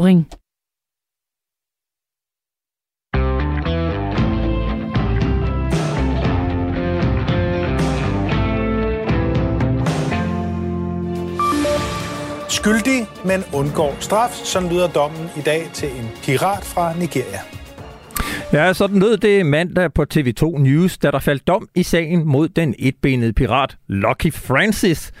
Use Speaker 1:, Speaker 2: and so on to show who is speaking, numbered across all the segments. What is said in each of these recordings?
Speaker 1: Bring.
Speaker 2: Skyldig, men undgår straf. Sådan lyder dommen i dag til en pirat fra Nigeria.
Speaker 3: Ja, sådan lød det mandag på TV2 News, da der faldt dom i sagen mod den etbenede pirat Lucky Francis,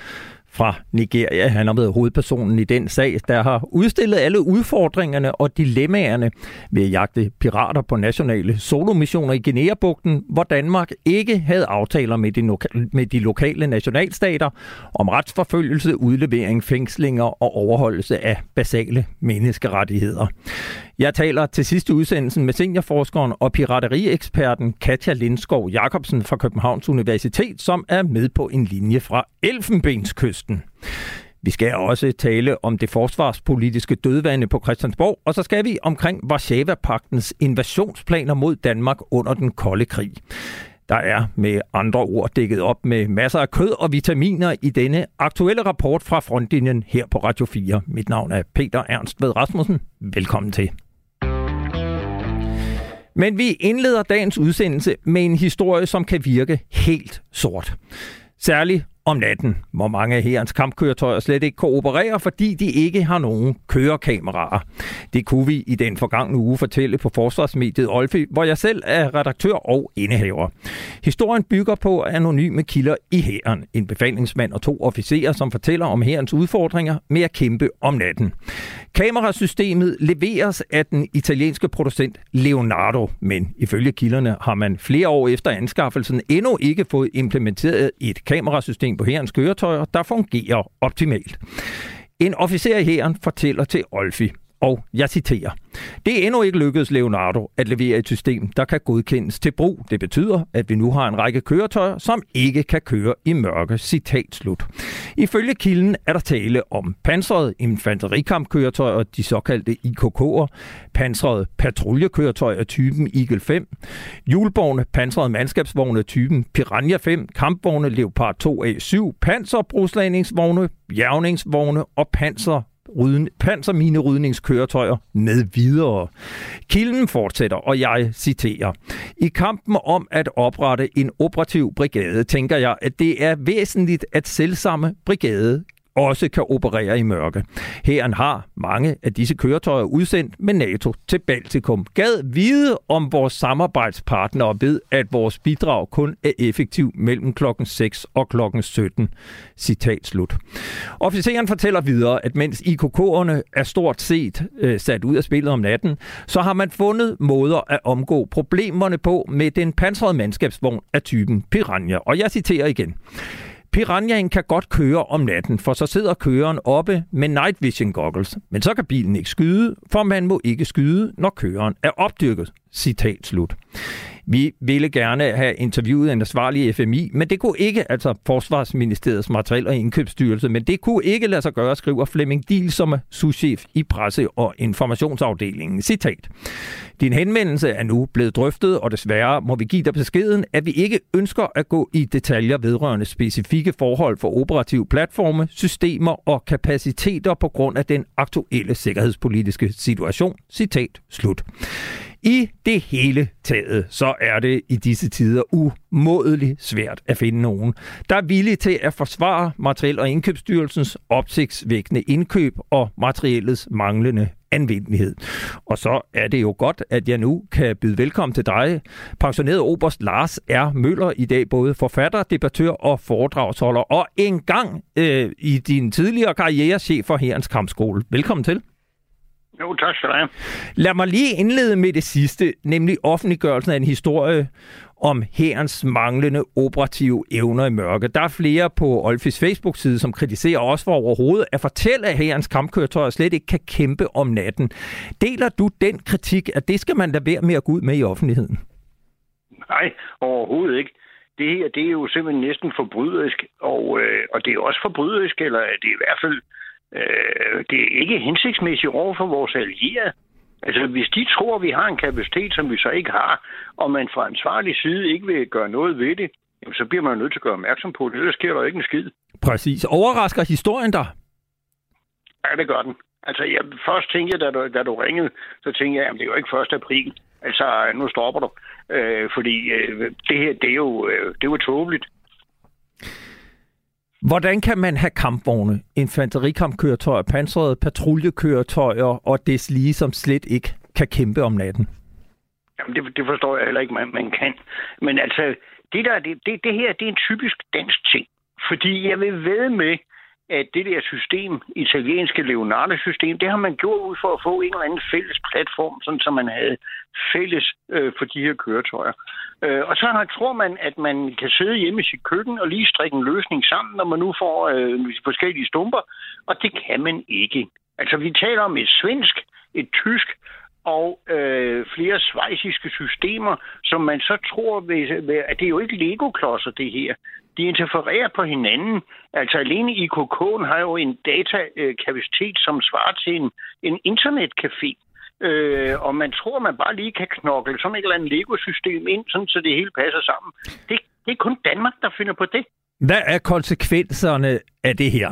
Speaker 3: fra Nigeria. Han har været hovedpersonen i den sag, der har udstillet alle udfordringerne og dilemmaerne ved at jagte pirater på nationale solomissioner i Guinea-bugten, hvor Danmark ikke havde aftaler med de, loka- med de lokale nationalstater om retsforfølgelse, udlevering, fængslinger og overholdelse af basale menneskerettigheder. Jeg taler til sidste udsendelsen med seniorforskeren og piraterieeksperten Katja Lindskov Jacobsen fra Københavns Universitet, som er med på en linje fra Elfenbenskysten. Vi skal også tale om det forsvarspolitiske dødvande på Christiansborg, og så skal vi omkring Varsava-paktens invasionsplaner mod Danmark under den kolde krig. Der er med andre ord dækket op med masser af kød og vitaminer i denne aktuelle rapport fra frontlinjen her på Radio 4. Mit navn er Peter Ernst Ved Rasmussen. Velkommen til. Men vi indleder dagens udsendelse med en historie, som kan virke helt sort. Særligt om natten, hvor mange af herrens kampkøretøjer slet ikke kan operere, fordi de ikke har nogen kørekameraer. Det kunne vi i den forgangne uge fortælle på Forsvarsmediet Olfi, hvor jeg selv er redaktør og indehaver. Historien bygger på anonyme kilder i hæren. En befalingsmand og to officerer, som fortæller om herrens udfordringer med at kæmpe om natten. Kamerasystemet leveres af den italienske producent Leonardo, men ifølge kilderne har man flere år efter anskaffelsen endnu ikke fået implementeret et kamerasystem på herrens køretøjer, der fungerer optimalt. En officer i hæren fortæller til Olfi, og jeg citerer. Det er endnu ikke lykkedes Leonardo at levere et system, der kan godkendes til brug. Det betyder, at vi nu har en række køretøjer, som ikke kan køre i mørke. Citat slut. Ifølge kilden er der tale om pansrede infanterikampkøretøjer, de såkaldte IKK'er, pansrede patruljekøretøjer typen Eagle 5, hjulborgne pansrede mandskabsvogne typen Piranha 5, kampvogne Leopard 2A7, panserbruslandingsvogne, bjergningsvogne og panser rydden, panserminerydningskøretøjer med videre. Kilden fortsætter, og jeg citerer. I kampen om at oprette en operativ brigade, tænker jeg, at det er væsentligt, at selvsamme brigade også kan operere i mørke. Hæren har mange af disse køretøjer udsendt med NATO til Baltikum. Gad vide om vores samarbejdspartnere ved, at vores bidrag kun er effektiv mellem klokken 6 og klokken 17. Citat slut. Officeren fortæller videre, at mens IKK'erne er stort set øh, sat ud af spillet om natten, så har man fundet måder at omgå problemerne på med den pansrede mandskabsvogn af typen Piranha. Og jeg citerer igen. Piranhaen kan godt køre om natten, for så sidder køreren oppe med night vision goggles. Men så kan bilen ikke skyde, for man må ikke skyde, når køreren er opdyrket. Citat slut. Vi ville gerne have interviewet en ansvarlig FMI, men det kunne ikke, altså Forsvarsministeriets materiel- og indkøbsstyrelse, men det kunne ikke lade sig gøre, skriver Flemming Diel, som er souschef i presse- og informationsafdelingen. Citat. Din henvendelse er nu blevet drøftet, og desværre må vi give dig beskeden, at vi ikke ønsker at gå i detaljer vedrørende specifikke forhold for operative platforme, systemer og kapaciteter på grund af den aktuelle sikkerhedspolitiske situation. Citat slut. I det hele taget, så er det i disse tider umådeligt svært at finde nogen, der er villige til at forsvare Materiel- og Indkøbsstyrelsens opsigtsvækkende indkøb og materiellets manglende anvendelighed. Og så er det jo godt, at jeg nu kan byde velkommen til dig, pensioneret oberst Lars R. Møller, i dag både forfatter, debattør og foredragsholder, og engang øh, i din tidligere karriere chef for Herrens Kampskole. Velkommen til.
Speaker 4: Jo, tak skal du have.
Speaker 3: Lad mig lige indlede med det sidste, nemlig offentliggørelsen af en historie om herrens manglende operative evner i mørke. Der er flere på Olfis Facebook-side, som kritiserer os for overhovedet at fortælle, at herrens kampkøretøjer slet ikke kan kæmpe om natten. Deler du den kritik, at det skal man lade være med at gå ud med i offentligheden?
Speaker 4: Nej, overhovedet ikke. Det her, det er jo simpelthen næsten forbryderisk, og, øh, og det er også forbryderisk, eller det er i hvert fald øh, det er ikke hensigtsmæssigt over for vores allierede. Altså, hvis de tror, at vi har en kapacitet, som vi så ikke har, og man fra ansvarlig side ikke vil gøre noget ved det, jamen, så bliver man nødt til at gøre opmærksom på det. Ellers sker der ikke en skid.
Speaker 3: Præcis. Overrasker historien dig?
Speaker 4: Ja, det gør den. Altså, jeg, først tænkte jeg, da du, da du ringede, så tænkte jeg, at det er jo ikke 1. april. Altså, nu stopper du. Øh, fordi øh, det her, det er jo, øh, det er jo tåbeligt.
Speaker 3: Hvordan kan man have kampvogne, infanterikampkøretøjer, pansrede patruljekøretøjer og det lige, som slet ikke kan kæmpe om natten?
Speaker 4: Jamen, det, det forstår jeg heller ikke, man, man kan. Men altså, det, der, det, det, det her, det er en typisk dansk ting. Fordi jeg vil ved med, at det der system, italienske Leonardo-system, det har man gjort ud for at få en eller anden fælles platform, sådan som man havde fælles øh, for de her køretøjer. Øh, og så har, tror man, at man kan sidde hjemme i sit køkken og lige strikke en løsning sammen, når man nu får øh, forskellige stumper, og det kan man ikke. Altså, vi taler om et svensk, et tysk og øh, flere svejsiske systemer, som man så tror, ved, at det er jo ikke Lego-klodser, det her. De interfererer på hinanden. Altså alene IKK'en har jo en datakapacitet, som svarer til en, en internetcafé. Øh, og man tror, man bare lige kan knokle sådan et eller andet Lego-system ind, sådan, så det hele passer sammen. Det, det er kun Danmark, der finder på det.
Speaker 3: Hvad er konsekvenserne af det her?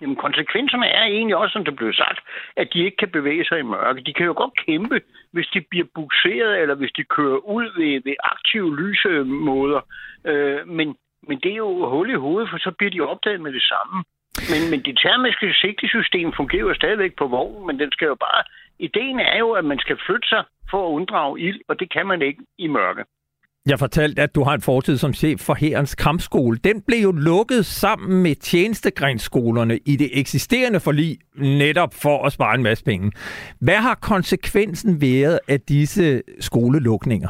Speaker 4: Jamen, konsekvenserne er egentlig også, som det blev sagt, at de ikke kan bevæge sig i mørke. De kan jo godt kæmpe, hvis de bliver bukseret, eller hvis de kører ud ved, ved aktive lysemåder. Øh, men, men det er jo hul i hovedet, for så bliver de opdaget med det samme. Men, men det termiske sigtesystem fungerer jo stadigvæk på vognen, men den skal jo bare... Ideen er jo, at man skal flytte sig for at unddrage ild, og det kan man ikke i mørke.
Speaker 3: Jeg fortalte, at du har en fortid som chef for Herrens Kampskole. Den blev jo lukket sammen med tjenestegrensskolerne i det eksisterende forlig, netop for at spare en masse penge. Hvad har konsekvensen været af disse skolelukninger?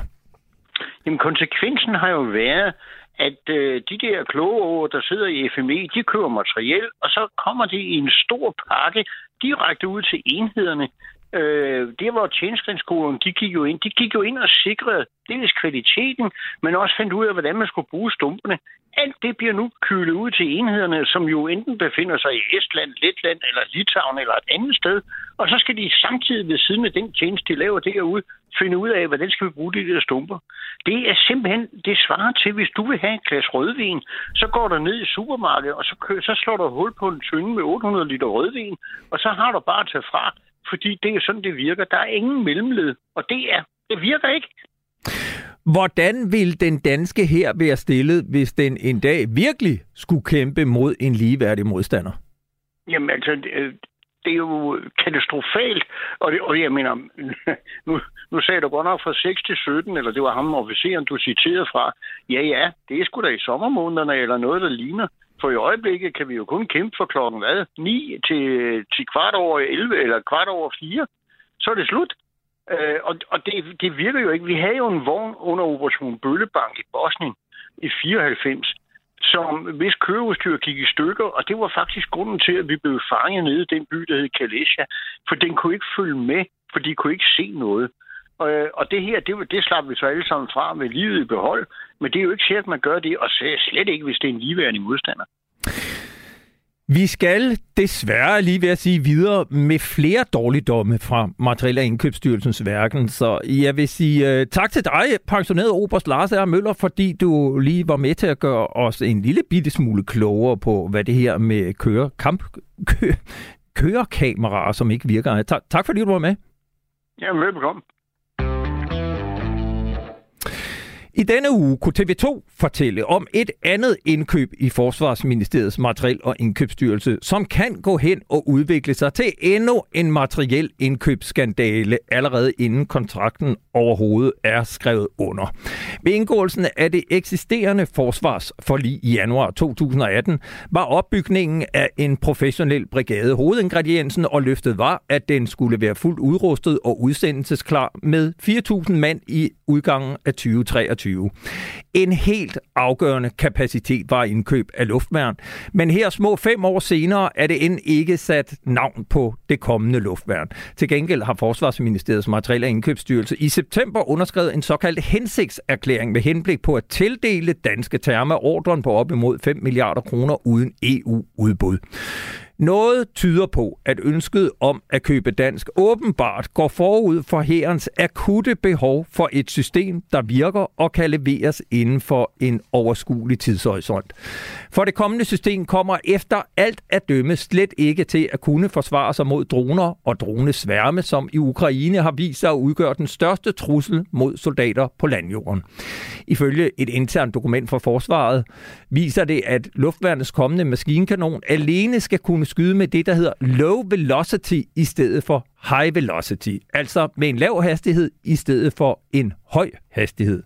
Speaker 4: Jamen, konsekvensen har jo været, at øh, de der kloge der sidder i FME, de køber materiel, og så kommer de i en stor pakke direkte ud til enhederne. Øh, det hvor tjenestegrensskolerne, de gik jo ind, de gik jo ind og sikrede dels kvaliteten, men også fandt ud af, hvordan man skulle bruge stumperne. Alt det bliver nu kølet ud til enhederne, som jo enten befinder sig i Estland, Letland eller Litauen eller et andet sted. Og så skal de samtidig ved siden af den tjeneste, de laver derude, finde ud af, hvordan skal vi bruge de der stumper. Det er simpelthen, det svarer til, hvis du vil have en glas rødvin, så går du ned i supermarkedet, og så, kø, så slår du hul på en tynde med 800 liter rødvin, og så har du bare at tage fra, fordi det er sådan, det virker. Der er ingen mellemled, og det er, det virker ikke.
Speaker 3: Hvordan vil den danske her være stillet, hvis den en dag virkelig skulle kæmpe mod en ligeværdig modstander?
Speaker 4: Jamen altså, det, det er jo katastrofalt. Og, det, og jeg mener, nu, nu sagde du godt nok fra 6 til 17, eller det var ham officeren, du citerede fra. Ja, ja, det er sgu da i sommermånederne, eller noget, der ligner. For i øjeblikket kan vi jo kun kæmpe for klokken hvad? 9 til, til kvart over 11, eller kvart over 4. Så er det slut. Øh, og og det, det virker jo ikke. Vi havde jo en vogn under Operation Bøllebank i Bosnien i 94, som hvis køreudstyr gik i stykker, og det var faktisk grunden til, at vi blev fanget nede i den by, der hed Kalesha, for den kunne ikke følge med, for de kunne ikke se noget. Og, og det her, det, det slap vi så alle sammen fra med livet i behold, men det er jo ikke sikkert, at man gør det, og slet ikke, hvis det er en ligeværdig modstander.
Speaker 3: Vi skal desværre lige ved at sige videre med flere dårligdomme fra Materiel- og Indkøbsstyrelsens værken. Så jeg vil sige uh, tak til dig, pensioneret Oberst Lars R. Møller, fordi du lige var med til at gøre os en lille bitte smule klogere på, hvad det her med køre, kamp, kø, kørekameraer, som ikke virker. Tak, tak fordi du var med.
Speaker 4: Ja, velbekomme.
Speaker 3: I denne uge kunne TV2 fortælle om et andet indkøb i Forsvarsministeriets materiel- og indkøbsstyrelse, som kan gå hen og udvikle sig til endnu en materiel indkøbsskandale allerede inden kontrakten overhovedet er skrevet under. Ved indgåelsen af det eksisterende forsvarsforlig i januar 2018 var opbygningen af en professionel brigade hovedingrediensen, og løftet var, at den skulle være fuldt udrustet og udsendelsesklar med 4.000 mand i udgangen af 2023. 2023. En helt afgørende kapacitet var indkøb af luftværn, men her små fem år senere er det end ikke sat navn på det kommende luftværn. Til gengæld har Forsvarsministeriets materielle indkøbsstyrelse i september underskrevet en såkaldt hensigtserklæring med henblik på at tildele danske termer ordren på op imod 5 milliarder kroner uden EU-udbud. Noget tyder på, at ønsket om at købe dansk åbenbart går forud for herrens akutte behov for et system, der virker og kan leveres inden for en overskuelig tidshorisont. For det kommende system kommer efter alt at dømme slet ikke til at kunne forsvare sig mod droner og dronesværme, som i Ukraine har vist sig at udgøre den største trussel mod soldater på landjorden. Ifølge et internt dokument fra forsvaret viser det, at luftværnets kommende maskinkanon alene skal kunne skyde med det, der hedder low velocity i stedet for high velocity. Altså med en lav hastighed i stedet for en høj hastighed.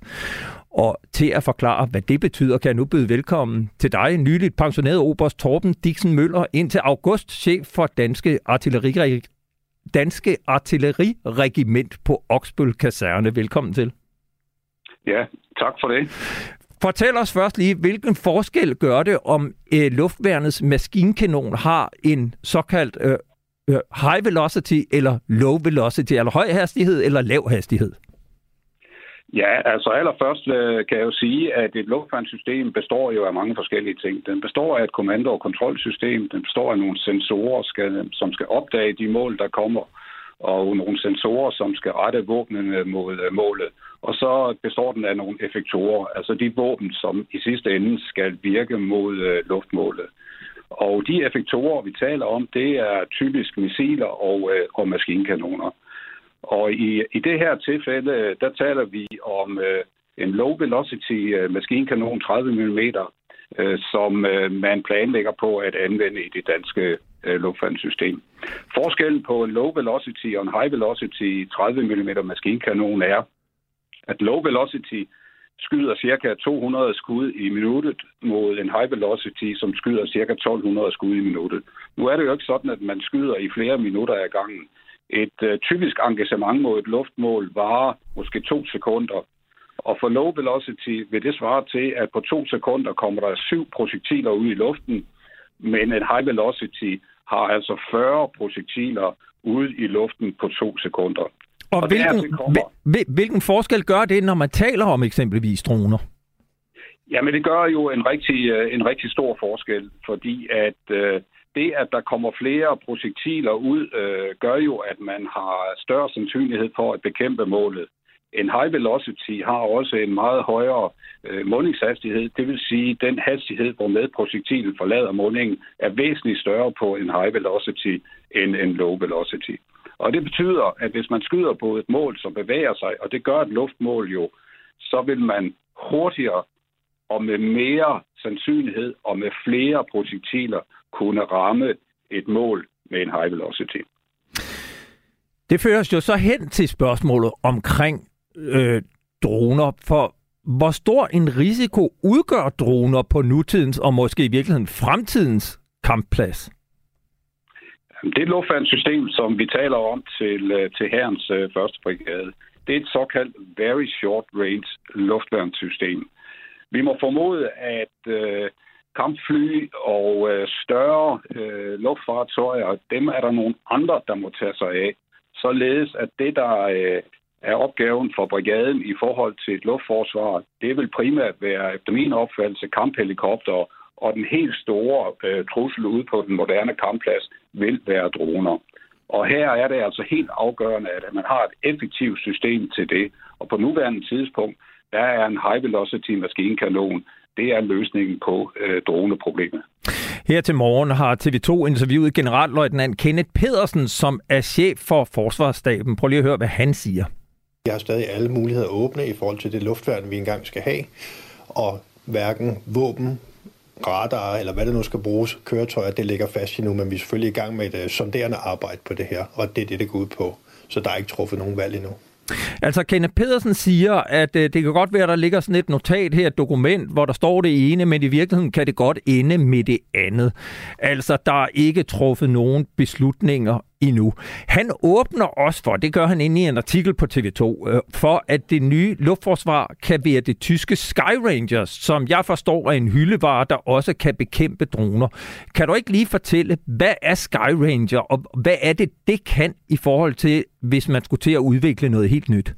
Speaker 3: Og til at forklare, hvad det betyder, kan jeg nu byde velkommen til dig, nyligt pensioneret oberst Torben Dixen Møller, indtil august chef for Danske Artilleri Danske Artilleriregiment på Oksbøl Kaserne. Velkommen til.
Speaker 1: Ja, tak for det.
Speaker 3: Fortæl os først lige, hvilken forskel gør det, om øh, luftværnets maskinkanon har en såkaldt øh, øh high velocity eller low velocity, eller høj hastighed eller lav hastighed?
Speaker 1: Ja, altså allerførst øh, kan jeg jo sige, at et luftværnssystem består jo af mange forskellige ting. Den består af et kommando- og kontrolsystem, den består af nogle sensorer, skal, som skal opdage de mål, der kommer, og nogle sensorer, som skal rette våbnene mod øh, målet. Og så består den af nogle effektorer, altså de våben, som i sidste ende skal virke mod øh, luftmålet. Og de effektorer, vi taler om, det er typisk missiler og, øh, og maskinkanoner. Og i, i det her tilfælde, der taler vi om øh, en low velocity øh, maskinkanon 30 mm, øh, som øh, man planlægger på at anvende i det danske øh, luftfaldssystem. Forskellen på en low velocity og en high velocity 30 mm maskinkanon er, at low velocity skyder ca. 200 skud i minuttet mod en high velocity, som skyder ca. 1200 skud i minuttet. Nu er det jo ikke sådan, at man skyder i flere minutter ad gangen. Et øh, typisk engagement mod et luftmål varer måske to sekunder, og for low velocity vil det svare til, at på to sekunder kommer der syv projektiler ud i luften, men en high velocity har altså 40 projektiler ude i luften på to sekunder.
Speaker 3: Og, og hvilken, kommer... hvilken forskel gør det, når man taler om eksempelvis droner?
Speaker 1: Jamen, det gør jo en rigtig, øh, en rigtig stor forskel, fordi at øh, det, at der kommer flere projektiler ud, øh, gør jo, at man har større sandsynlighed for at bekæmpe målet. En high velocity har også en meget højere øh, mundingshastighed, det vil sige, at den hastighed, hvormed projektilet forlader mundingen, er væsentligt større på en high velocity end en low velocity. Og det betyder, at hvis man skyder på et mål, som bevæger sig, og det gør et luftmål jo, så vil man hurtigere og med mere sandsynlighed og med flere projektiler kunne ramme et mål med en high velocity.
Speaker 3: Det fører os jo så hen til spørgsmålet omkring øh, droner, for hvor stor en risiko udgør droner på nutidens og måske i virkeligheden fremtidens kampplads?
Speaker 1: Det luftværnssystem, som vi taler om til, øh, til herrens øh, første brigade, det er et såkaldt Very Short Range luftværnssystem. Vi må formode, at øh, kampfly og øh, større øh, luftfartøjer, dem er der nogle andre, der må tage sig af. Således at det, der øh, er opgaven for brigaden i forhold til et luftforsvar, det vil primært være, efter min opfattelse, kamphelikopter og den helt store øh, trussel ude på den moderne kampplads vil være droner. Og her er det altså helt afgørende, at man har et effektivt system til det. Og på nuværende tidspunkt, der er en high velocity maskinkanon det er løsningen på øh, droneproblemet.
Speaker 3: Her til morgen har TV2 interviewet generalløjtnant Kenneth Pedersen, som er chef for Forsvarsstaben. Prøv lige at høre, hvad han siger.
Speaker 5: Vi har stadig alle muligheder åbne i forhold til det luftværn, vi engang skal have. Og hverken våben, radar eller hvad det nu skal bruges, køretøjer, det ligger fast endnu, men vi er selvfølgelig i gang med et uh, sonderende arbejde på det her, og det er det, det går ud på. Så der er ikke truffet nogen valg endnu.
Speaker 3: Altså, Kenneth Pedersen siger, at øh, det kan godt være, at der ligger sådan et notat her, et dokument, hvor der står det ene, men i virkeligheden kan det godt ende med det andet. Altså, der er ikke truffet nogen beslutninger endnu. Han åbner også for, det gør han inde i en artikel på TV2, øh, for at det nye luftforsvar kan være det tyske Sky Rangers, som jeg forstår er en hyldevare, der også kan bekæmpe droner. Kan du ikke lige fortælle, hvad er Sky Ranger, og hvad er det, det kan i forhold til, hvis man skulle til at udvikle noget helt nyt?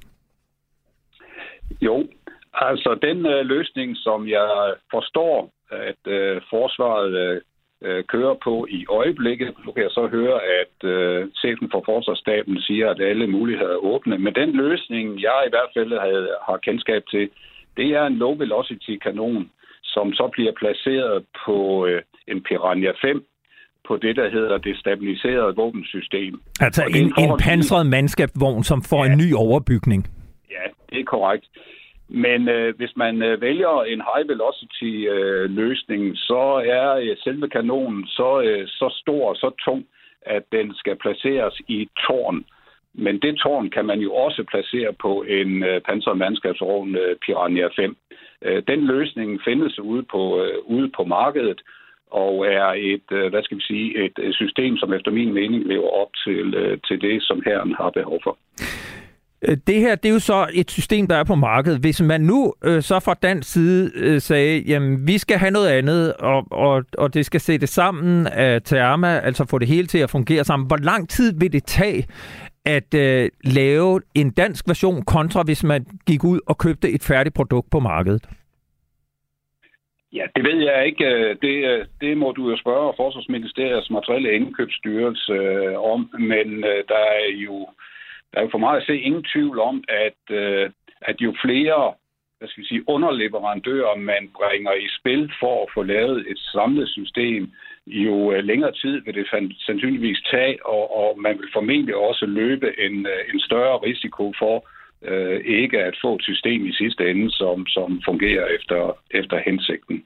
Speaker 1: Jo, altså den øh, løsning, som jeg forstår, at øh, forsvaret øh, øh, kører på i øjeblikket. Nu kan jeg så høre, at øh, chefen for forsvarsstaben siger, at alle muligheder er åbne. Men den løsning, jeg i hvert fald havde, har kendskab til, det er en low velocity kanon, som så bliver placeret på øh, en Piranha 5 på det, der hedder det stabiliserede våbensystem.
Speaker 3: Altså en, en pansret mandskabsvogn, som får ja. en ny overbygning.
Speaker 1: Ja, det er korrekt. Men øh, hvis man øh, vælger en high velocity øh, løsning, så er øh, selve kanonen så, øh, så stor og så tung, at den skal placeres i et tårn. Men det tårn kan man jo også placere på en øh, pansret mandskabsvogn øh, Piranha 5. Øh, den løsning findes ude på, øh, ude på markedet, og er et, øh, hvad skal vi sige, et system, som efter min mening lever op til, øh, til det, som herren har behov for.
Speaker 3: Øh, det her, det er jo så et system, der er på markedet. Hvis man nu øh, så fra dansk side øh, sagde, jamen vi skal have noget andet, og, og, og det skal sætte sammen af Therma, altså få det hele til at fungere sammen. Hvor lang tid vil det tage at øh, lave en dansk version kontra, hvis man gik ud og købte et færdigt produkt på markedet?
Speaker 1: Ja, det ved jeg ikke. Øh, det, øh, det må du jo spørge Forsvarsministeriets materielle indkøbsstyrelse øh, om, men øh, der er jo der er jo for mig at se ingen tvivl om, at, øh, at jo flere hvad skal vi sige, underleverandører, man bringer i spil for at få lavet et samlet system, jo øh, længere tid vil det sandsynligvis tage, og, og man vil formentlig også løbe en, øh, en større risiko for øh, ikke at få et system i sidste ende, som, som fungerer efter, efter hensigten.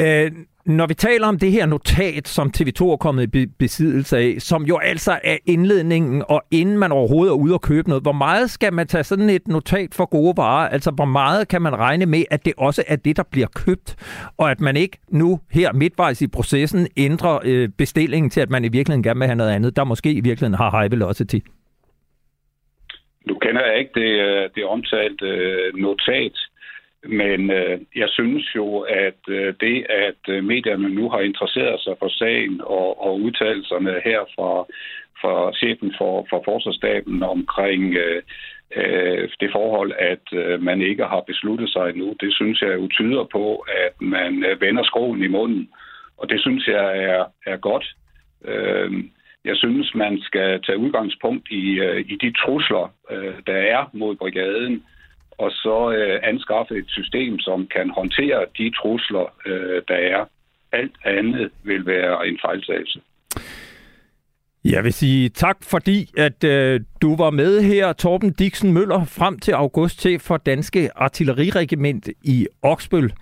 Speaker 3: Øh, når vi taler om det her notat, som TV2 er kommet i besiddelse af, som jo altså er indledningen, og inden man overhovedet er ude og købe noget, hvor meget skal man tage sådan et notat for gode varer? Altså, hvor meget kan man regne med, at det også er det, der bliver købt, og at man ikke nu her midtvejs i processen ændrer øh, bestillingen til, at man i virkeligheden gerne vil have noget andet, der måske i virkeligheden har high velocity?
Speaker 1: Nu kender jeg ikke det, øh, det omtalte øh, notat, men øh, jeg synes jo, at øh, det, at øh, medierne nu har interesseret sig for sagen og, og udtalelserne her fra, fra chefen for, for forsvarsstaben omkring øh, øh, det forhold, at øh, man ikke har besluttet sig endnu, det synes jeg jo tyder på, at man øh, vender skroen i munden. Og det synes jeg er, er godt. Øh, jeg synes, man skal tage udgangspunkt i, øh, i de trusler, øh, der er mod brigaden, og så øh, anskaffe et system, som kan håndtere de trusler, øh, der er. Alt andet vil være en fejltagelse.
Speaker 3: Jeg vil sige tak, fordi at øh, du var med her, Torben Dixon Møller, frem til august til for Danske Artilleriregiment i Oksbøl.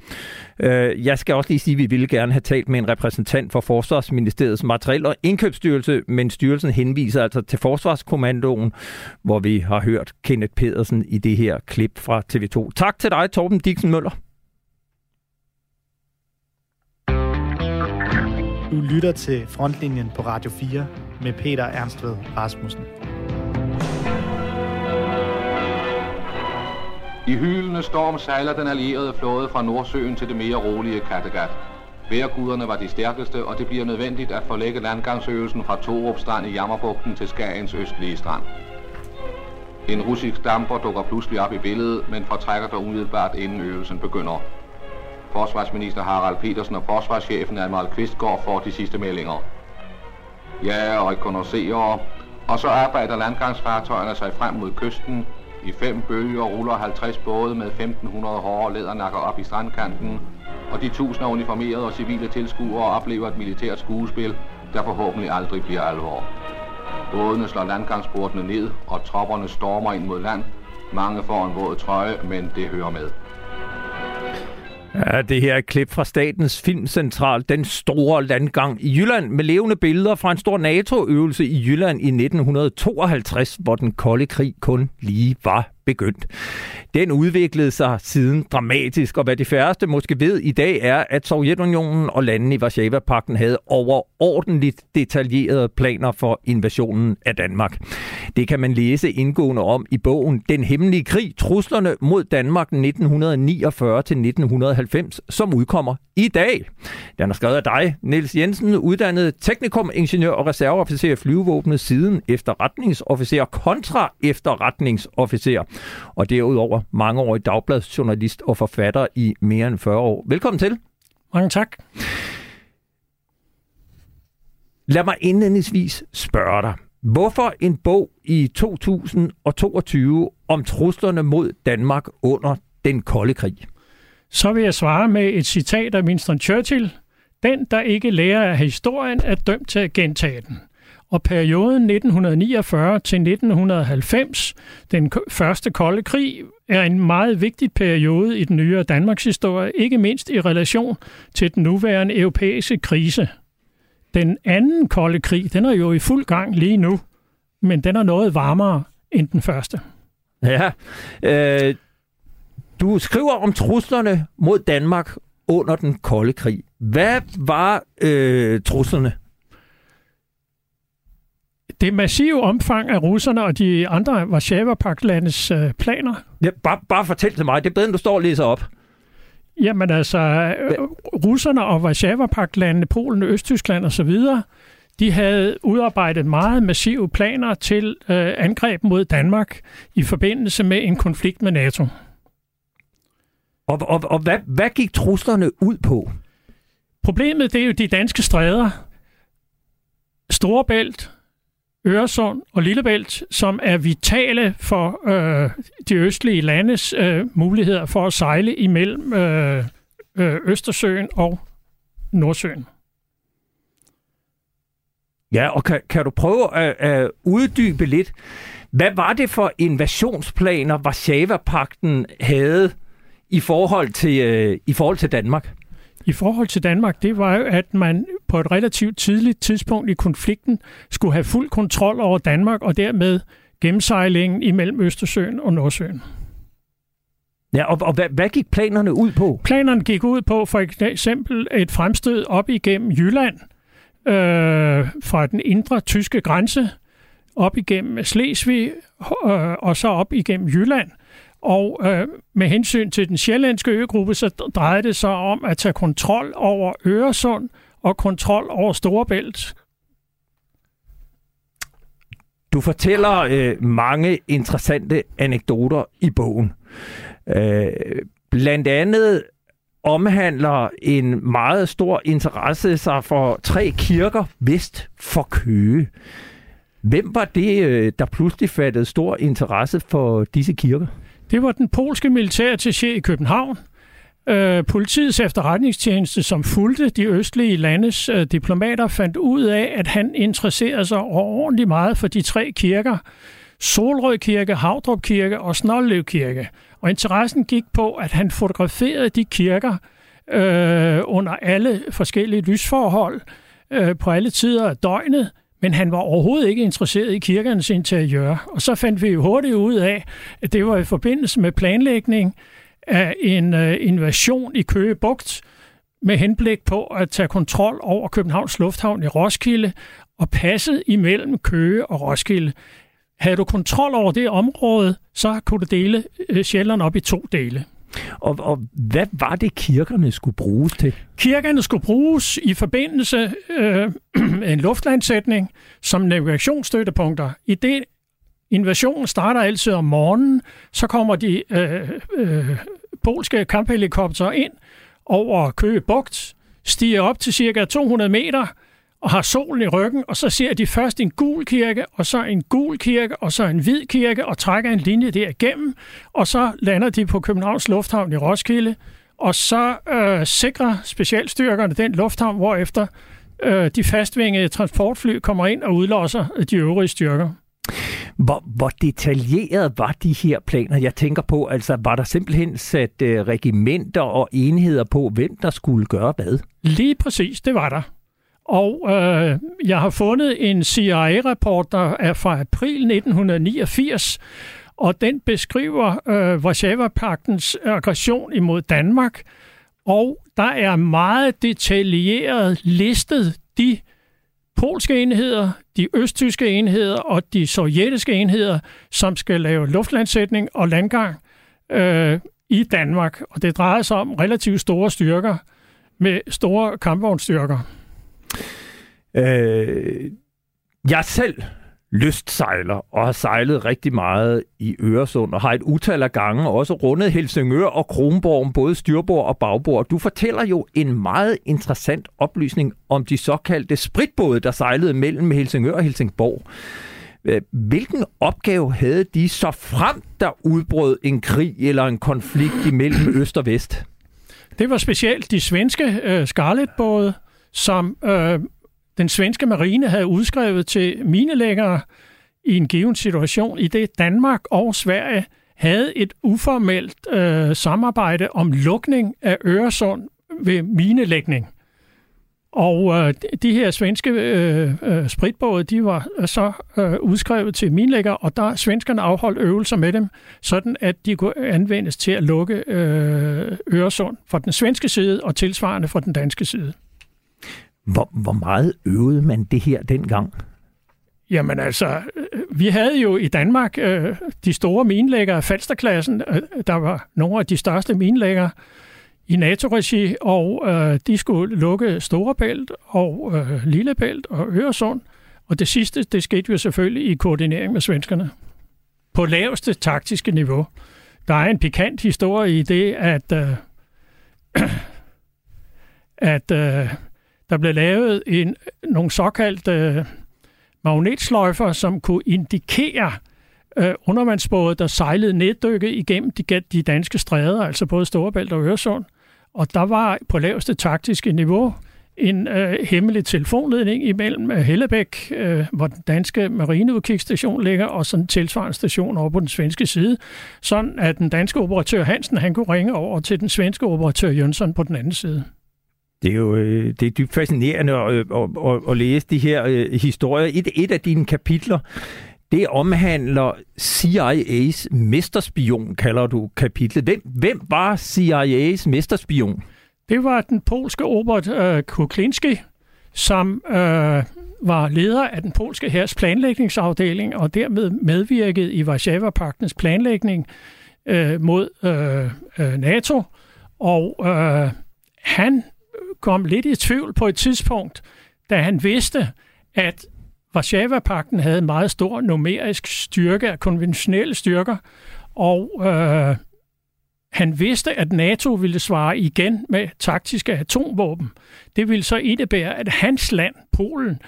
Speaker 3: Øh, jeg skal også lige sige, at vi ville gerne have talt med en repræsentant for Forsvarsministeriets materiel- og indkøbsstyrelse, men styrelsen henviser altså til Forsvarskommandoen, hvor vi har hørt Kenneth Pedersen i det her klip fra TV2. Tak til dig, Torben Dixon Møller.
Speaker 2: Du lytter til Frontlinjen på Radio 4 med Peter Ernstved Rasmussen.
Speaker 6: I hylende storm sejler den allierede flåde fra Nordsøen til det mere rolige Kattegat. Vejrguderne var de stærkeste, og det bliver nødvendigt at forlægge landgangsøvelsen fra Torup Strand i Jammerbugten til Skagens østlige strand. En russisk damper dukker pludselig op i billedet, men fortrækker dog umiddelbart inden øvelsen begynder. Forsvarsminister Harald Petersen og forsvarschefen Admiral Kvistgaard får de sidste meldinger. Ja, og rekognoscerer. Og så arbejder landgangsfartøjerne sig frem mod kysten. I fem bølger ruller 50 både med 1500 hårde lædernakker op i strandkanten. Og de tusinder uniformerede og civile tilskuere oplever et militært skuespil, der forhåbentlig aldrig bliver alvor. Bådene slår landgangsportene ned, og tropperne stormer ind mod land. Mange får en våd trøje, men det hører med.
Speaker 3: Ja, det her er et klip fra Statens Filmcentral, den store landgang i Jylland, med levende billeder fra en stor NATO-øvelse i Jylland i 1952, hvor den kolde krig kun lige var begyndt. Den udviklede sig siden dramatisk, og hvad de færreste måske ved i dag er, at Sovjetunionen og landene i Varsava-pakten havde overordentligt detaljerede planer for invasionen af Danmark. Det kan man læse indgående om i bogen Den Hemmelige Krig, truslerne mod Danmark 1949-1990, som udkommer i dag. Den er skrevet af dig, Niels Jensen, uddannet teknikumingeniør og reserveofficer i flyvevåbnet siden efterretningsofficer kontra efterretningsofficer og derudover mangeårig dagbladsjournalist og forfatter i mere end 40 år. Velkommen til.
Speaker 7: Mange tak.
Speaker 3: Lad mig indledningsvis spørge dig. Hvorfor en bog i 2022 om truslerne mod Danmark under den kolde krig?
Speaker 7: Så vil jeg svare med et citat af Winston Churchill. Den, der ikke lærer af historien, er dømt til at gentage den. Og perioden 1949 til 1990, den første kolde krig, er en meget vigtig periode i den nyere Danmarks historie, ikke mindst i relation til den nuværende europæiske krise. Den anden kolde krig, den er jo i fuld gang lige nu, men den er noget varmere end den første.
Speaker 3: Ja, øh, du skriver om truslerne mod Danmark under den kolde krig. Hvad var øh, truslerne?
Speaker 7: Det massive omfang af russerne og de andre Varsava-pagtlandes øh, planer.
Speaker 3: Ja, bare, bare fortæl til mig. Det er bedre, end du står og læser op.
Speaker 7: Jamen altså, øh, russerne og Varsava-pagtlandene, Polen, Østtyskland osv., de havde udarbejdet meget massive planer til øh, angreb mod Danmark i forbindelse med en konflikt med NATO.
Speaker 3: Og, og, og hvad, hvad gik truslerne ud på?
Speaker 7: Problemet det er jo de danske stræder, Storebælt, Øresund og Lillebælt, som er vitale for øh, de østlige landes øh, muligheder for at sejle imellem øh, øh, Østersøen og Nordsøen.
Speaker 3: Ja, og kan, kan du prøve at, at uddybe lidt, hvad var det for invasionsplaner, Varsava-pakten havde i forhold til, øh, i forhold til Danmark?
Speaker 7: I forhold til Danmark, det var jo, at man på et relativt tidligt tidspunkt i konflikten skulle have fuld kontrol over Danmark, og dermed gennemsejlingen imellem Østersøen og Nordsøen.
Speaker 3: Ja, og, og hvad, hvad gik planerne ud på?
Speaker 7: Planerne gik ud på for eksempel et fremstød op igennem Jylland, øh, fra den indre tyske grænse, op igennem Slesvig, øh, og så op igennem Jylland – og øh, med hensyn til den sjællandske øgruppe, så drejede det sig om at tage kontrol over Øresund og kontrol over Storebælt.
Speaker 3: Du fortæller øh, mange interessante anekdoter i bogen. Øh, blandt andet omhandler en meget stor interesse sig for tre kirker vest for Køge. Hvem var det, øh, der pludselig fattede stor interesse for disse kirker?
Speaker 7: Det var den polske militærattaché i København, øh, politiets efterretningstjeneste, som fulgte de østlige landes øh, diplomater, fandt ud af, at han interesserede sig ordentligt meget for de tre kirker, Solrød Kirke, Havdrup Kirke og Snollev Kirke. Og interessen gik på, at han fotograferede de kirker øh, under alle forskellige lysforhold øh, på alle tider af døgnet, men han var overhovedet ikke interesseret i kirkernes interiør. Og så fandt vi jo hurtigt ud af, at det var i forbindelse med planlægning af en øh, invasion i Køge Bugt, med henblik på at tage kontrol over Københavns Lufthavn i Roskilde og passet imellem Køge og Roskilde. Havde du kontrol over det område, så kunne du dele øh, Sjælland op i to dele.
Speaker 3: Og, og hvad var det, kirkerne skulle bruges til?
Speaker 7: Kirkerne skulle bruges i forbindelse øh, med en luftlandsætning som navigationsstøttepunkter. I det invasionen starter altid om morgenen, så kommer de øh, øh, polske kamphelikopter ind over Køge Bugt, stiger op til cirka 200 meter, og har solen i ryggen, og så ser de først en gul kirke, og så en gul kirke, og så en hvid kirke, og trækker en linje der igennem, og så lander de på Københavns Lufthavn i Roskilde, og så øh, sikrer specialstyrkerne den lufthavn, hvorefter øh, de fastvingede transportfly kommer ind og udlåser de øvrige styrker.
Speaker 3: Hvor, hvor detaljeret var de her planer? Jeg tænker på, altså var der simpelthen sat øh, regimenter og enheder på, hvem der skulle gøre hvad?
Speaker 7: Lige præcis, det var der. Og øh, jeg har fundet en CIA-rapport, der er fra april 1989, og den beskriver øh, Varsava-paktens aggression imod Danmark. Og der er meget detaljeret listet de polske enheder, de østtyske enheder og de sovjetiske enheder, som skal lave luftlandsætning og landgang øh, i Danmark. Og det drejer sig om relativt store styrker med store kampvognstyrker.
Speaker 3: Øh, jeg selv lystsejler og har sejlet rigtig meget i Øresund og har et utal af gange også rundet Helsingør og Kronborg både styrbord og bagbord. Du fortæller jo en meget interessant oplysning om de såkaldte spritbåde, der sejlede mellem Helsingør og Helsingborg. Øh, hvilken opgave havde de så frem, der udbrød en krig eller en konflikt imellem øst og vest?
Speaker 7: Det var specielt de svenske øh, Scarlet-både, som øh, den svenske marine havde udskrevet til minelæggere i en given situation, i det Danmark og Sverige havde et uformelt øh, samarbejde om lukning af Øresund ved minelægning. Og øh, de her svenske øh, øh, spritbåde, de var øh, så øh, udskrevet til minlægger, og der svenskerne afholdt øvelser med dem, sådan at de kunne anvendes til at lukke øh, Øresund fra den svenske side og tilsvarende fra den danske side.
Speaker 3: Hvor, hvor meget øvede man det her dengang?
Speaker 7: Jamen altså, øh, vi havde jo i Danmark øh, de store minlæggere, Falsterklassen, øh, der var nogle af de største minlæggere i NATO-regi, og øh, de skulle lukke Storebælt og øh, Lillebælt og Øresund. Og det sidste, det skete jo selvfølgelig i koordinering med svenskerne. På laveste taktiske niveau. Der er en pikant historie i det, at, øh, at øh, der blev lavet en, nogle såkaldte øh, magnetsløjfer, som kunne indikere øh, undervandsbåde, der sejlede neddykket igennem de, de danske stræder, altså både Storebælt og Øresund. Og der var på laveste taktiske niveau en øh, hemmelig telefonledning imellem øh, Hellebæk, øh, hvor den danske marineudkigsstation ligger, og sådan en tilsvarende station over på den svenske side, sådan at den danske operatør Hansen, han kunne ringe over til den svenske operatør Jønsson på den anden side.
Speaker 3: Det er jo øh, det er dybt fascinerende at, øh, at, at, at læse de her øh, historier. Et, et af dine kapitler, det omhandler CIA's mesterspion, kalder du kapitlet. Hvem, hvem var CIA's mesterspion?
Speaker 7: Det var den polske Robert øh, Kuklinski, som øh, var leder af den polske hærs planlægningsafdeling og dermed medvirkede i Varsava-paktens planlægning øh, mod øh, øh, NATO. Og øh, han kom lidt i tvivl på et tidspunkt, da han vidste, at Varsava-pakten havde en meget stor numerisk styrke af konventionelle styrker, og øh, han vidste, at NATO ville svare igen med taktiske atomvåben. Det ville så indebære, at hans land, Polen,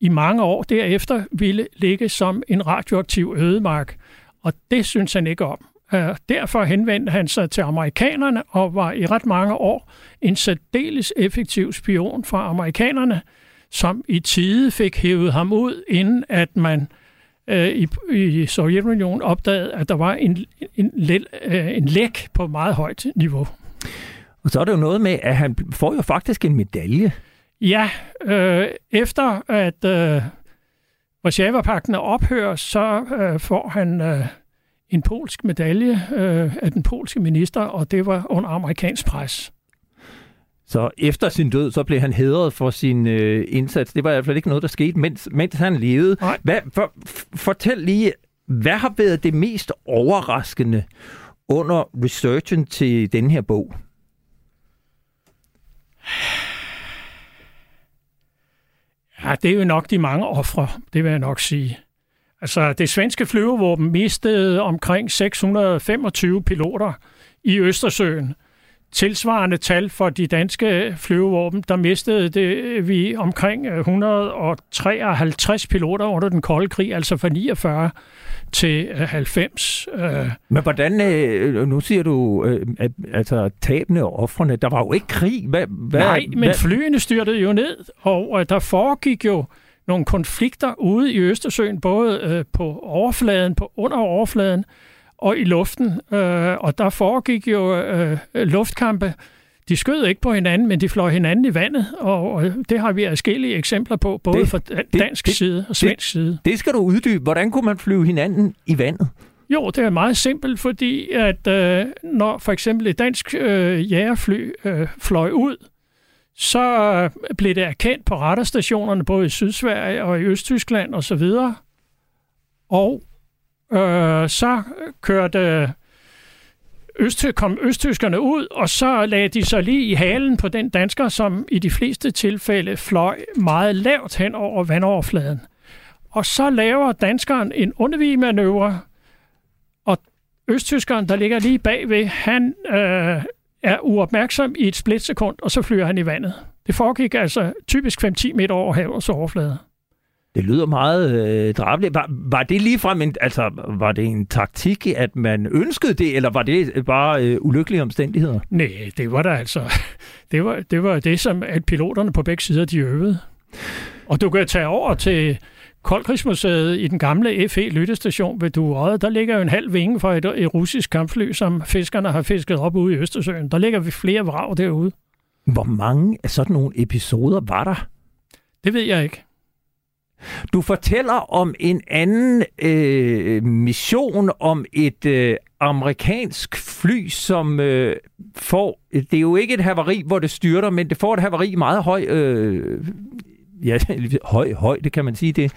Speaker 7: i mange år derefter ville ligge som en radioaktiv ødemark. Og det synes han ikke om. Uh, derfor henvendte han sig til amerikanerne og var i ret mange år en særdeles effektiv spion for amerikanerne, som i tide fik hævet ham ud, inden at man øh, i, i Sovjetunionen opdagede, at der var en, en, en, øh, en læk på meget højt niveau.
Speaker 3: Og så er det jo noget med, at han får jo faktisk en medalje.
Speaker 7: Ja, øh, efter at øh, Varsava-pakten er ophør, så øh, får han øh, en polsk medalje øh, af den polske minister, og det var under amerikansk pres.
Speaker 3: Så efter sin død, så blev han hedret for sin øh, indsats. Det var i hvert fald ikke noget, der skete, mens, mens han levede. Hvad, for, fortæl lige, hvad har været det mest overraskende under researchen til den her bog?
Speaker 7: Ja, det er jo nok de mange ofre, det vil jeg nok sige. Altså, det svenske flyvevåben mistede omkring 625 piloter i Østersøen tilsvarende tal for de danske flyvevåben, der mistede det vi omkring 153 piloter under den kolde krig, altså fra 49 til 90. Øh.
Speaker 3: Men hvordan, øh, nu siger du, øh, altså tabene og offrene, der var jo ikke krig. Hvad,
Speaker 7: hvad, Nej, men hvad? flyene styrtede jo ned, og der foregik jo nogle konflikter ude i Østersøen, både på overfladen, på under overfladen, og i luften. Øh, og der foregik jo øh, luftkampe. De skød ikke på hinanden, men de fløj hinanden i vandet, og, og det har vi forskellige eksempler på, både det, fra dansk det, side og svensk
Speaker 3: det,
Speaker 7: side.
Speaker 3: Det skal du uddybe. Hvordan kunne man flyve hinanden i vandet?
Speaker 7: Jo, det er meget simpelt, fordi at øh, når for eksempel et dansk øh, jægerfly øh, fløj ud, så øh, blev det erkendt på radarstationerne både i Sydsverige og i Østtyskland osv. Og, og Øh, så kørte Øst, kom østtyskerne ud, og så lagde de sig lige i halen på den dansker, som i de fleste tilfælde fløj meget lavt hen over vandoverfladen. Og så laver danskeren en undervigemanøvre, og østtyskeren, der ligger lige bagved, han øh, er uopmærksom i et splitsekund, og så flyver han i vandet. Det foregik altså typisk 5-10 meter over havets overflade.
Speaker 3: Det lyder meget øh, drabeligt. Var, var det lige frem en, altså, var det en taktik, at man ønskede det, eller var det bare øh, ulykkelige omstændigheder?
Speaker 7: Nej, det var der altså. Det var, det var det, som at piloterne på begge sider, de øvede. Og du kan tage over til Koldkrigsmuseet i den gamle FE lyttestation ved Duerøde. Der ligger jo en halv vinge fra et, et russisk kampfly, som fiskerne har fisket op ude i Østersøen. Der ligger vi flere vrag derude.
Speaker 3: Hvor mange af sådan nogle episoder var der?
Speaker 7: Det ved jeg ikke.
Speaker 3: Du fortæller om en anden øh, mission om et øh, amerikansk fly, som øh, får... Det er jo ikke et havari, hvor det styrter, men det får et havari meget høj... Øh, ja, høj, høj, det kan man sige det,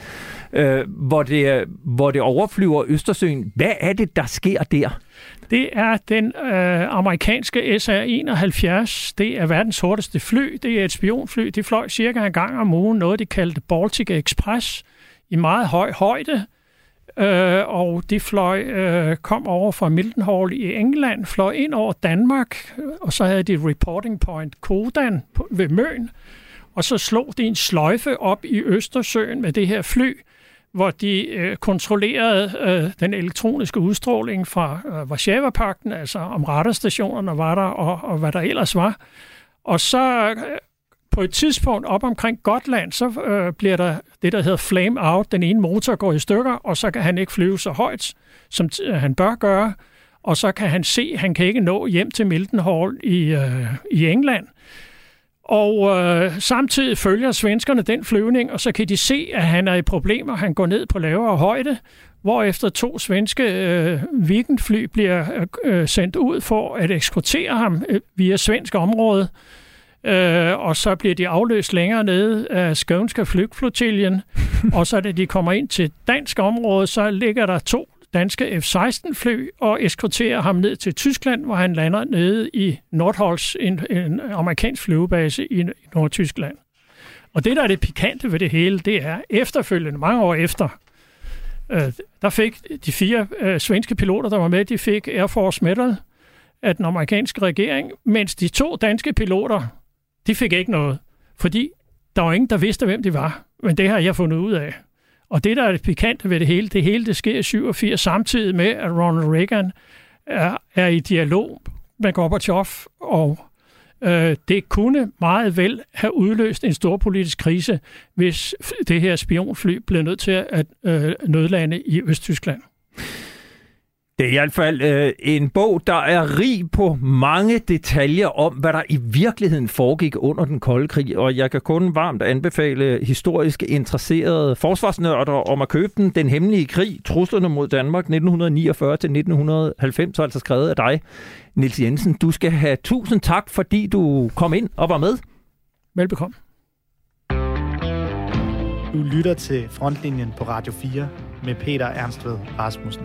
Speaker 3: øh, hvor det, hvor det overflyver Østersøen. Hvad er det, der sker der?
Speaker 7: Det er den øh, amerikanske SR-71. Det er verdens hurtigste fly. Det er et spionfly. Det fløj cirka en gang om ugen noget, de kaldte Baltic Express i meget høj højde. Øh, og det fløj, øh, kom over fra Mildenhall i England, fløj ind over Danmark, og så havde de reporting point Kodan ved Møn, og så slog de en sløjfe op i Østersøen med det her fly, hvor de øh, kontrollerede øh, den elektroniske udstråling fra øh, Varsava-pakten, altså om radarstationerne var der, og, og hvad der ellers var. Og så øh, på et tidspunkt op omkring Gotland, så øh, bliver der det, der hedder flame out. Den ene motor går i stykker, og så kan han ikke flyve så højt, som t- han bør gøre. Og så kan han se, at han kan ikke nå hjem til Mildenhall i, øh, i England. Og øh, samtidig følger svenskerne den flyvning, og så kan de se, at han er i problemer. Han går ned på lavere højde, hvor efter to svenske øh, weekendfly bliver øh, sendt ud for at eskortere ham øh, via svensk område. Øh, og så bliver de afløst længere nede af Skånska flygflotiljen. og så da de kommer ind til dansk område, så ligger der to danske F-16-fly og eskorterer ham ned til Tyskland, hvor han lander nede i Nordholz, en, en amerikansk flyvebase i Nordtyskland. Og det, der er det pikante ved det hele, det er efterfølgende, mange år efter, øh, der fik de fire øh, svenske piloter, der var med, de fik Air Force Medal af den amerikanske regering, mens de to danske piloter, de fik ikke noget, fordi der var ingen, der vidste, hvem de var. Men det har jeg fundet ud af. Og det, der er det pikante ved det hele, det hele det sker i 87, samtidig med, at Ronald Reagan er, er i dialog med Gorbachev, og øh, det kunne meget vel have udløst en stor politisk krise, hvis det her spionfly blev nødt til at øh, nødlande i Østtyskland.
Speaker 3: Det er i hvert fald øh, en bog, der er rig på mange detaljer om, hvad der i virkeligheden foregik under den kolde krig, og jeg kan kun varmt anbefale historisk interesserede forsvarsnørder om at købe den. Den hemmelige krig, truslerne mod Danmark 1949-1990, altså skrevet af dig, Nils Jensen. Du skal have tusind tak, fordi du kom ind og var med.
Speaker 7: Velbekomme.
Speaker 2: Du lytter til Frontlinjen på Radio 4 med Peter Ernstved Rasmussen.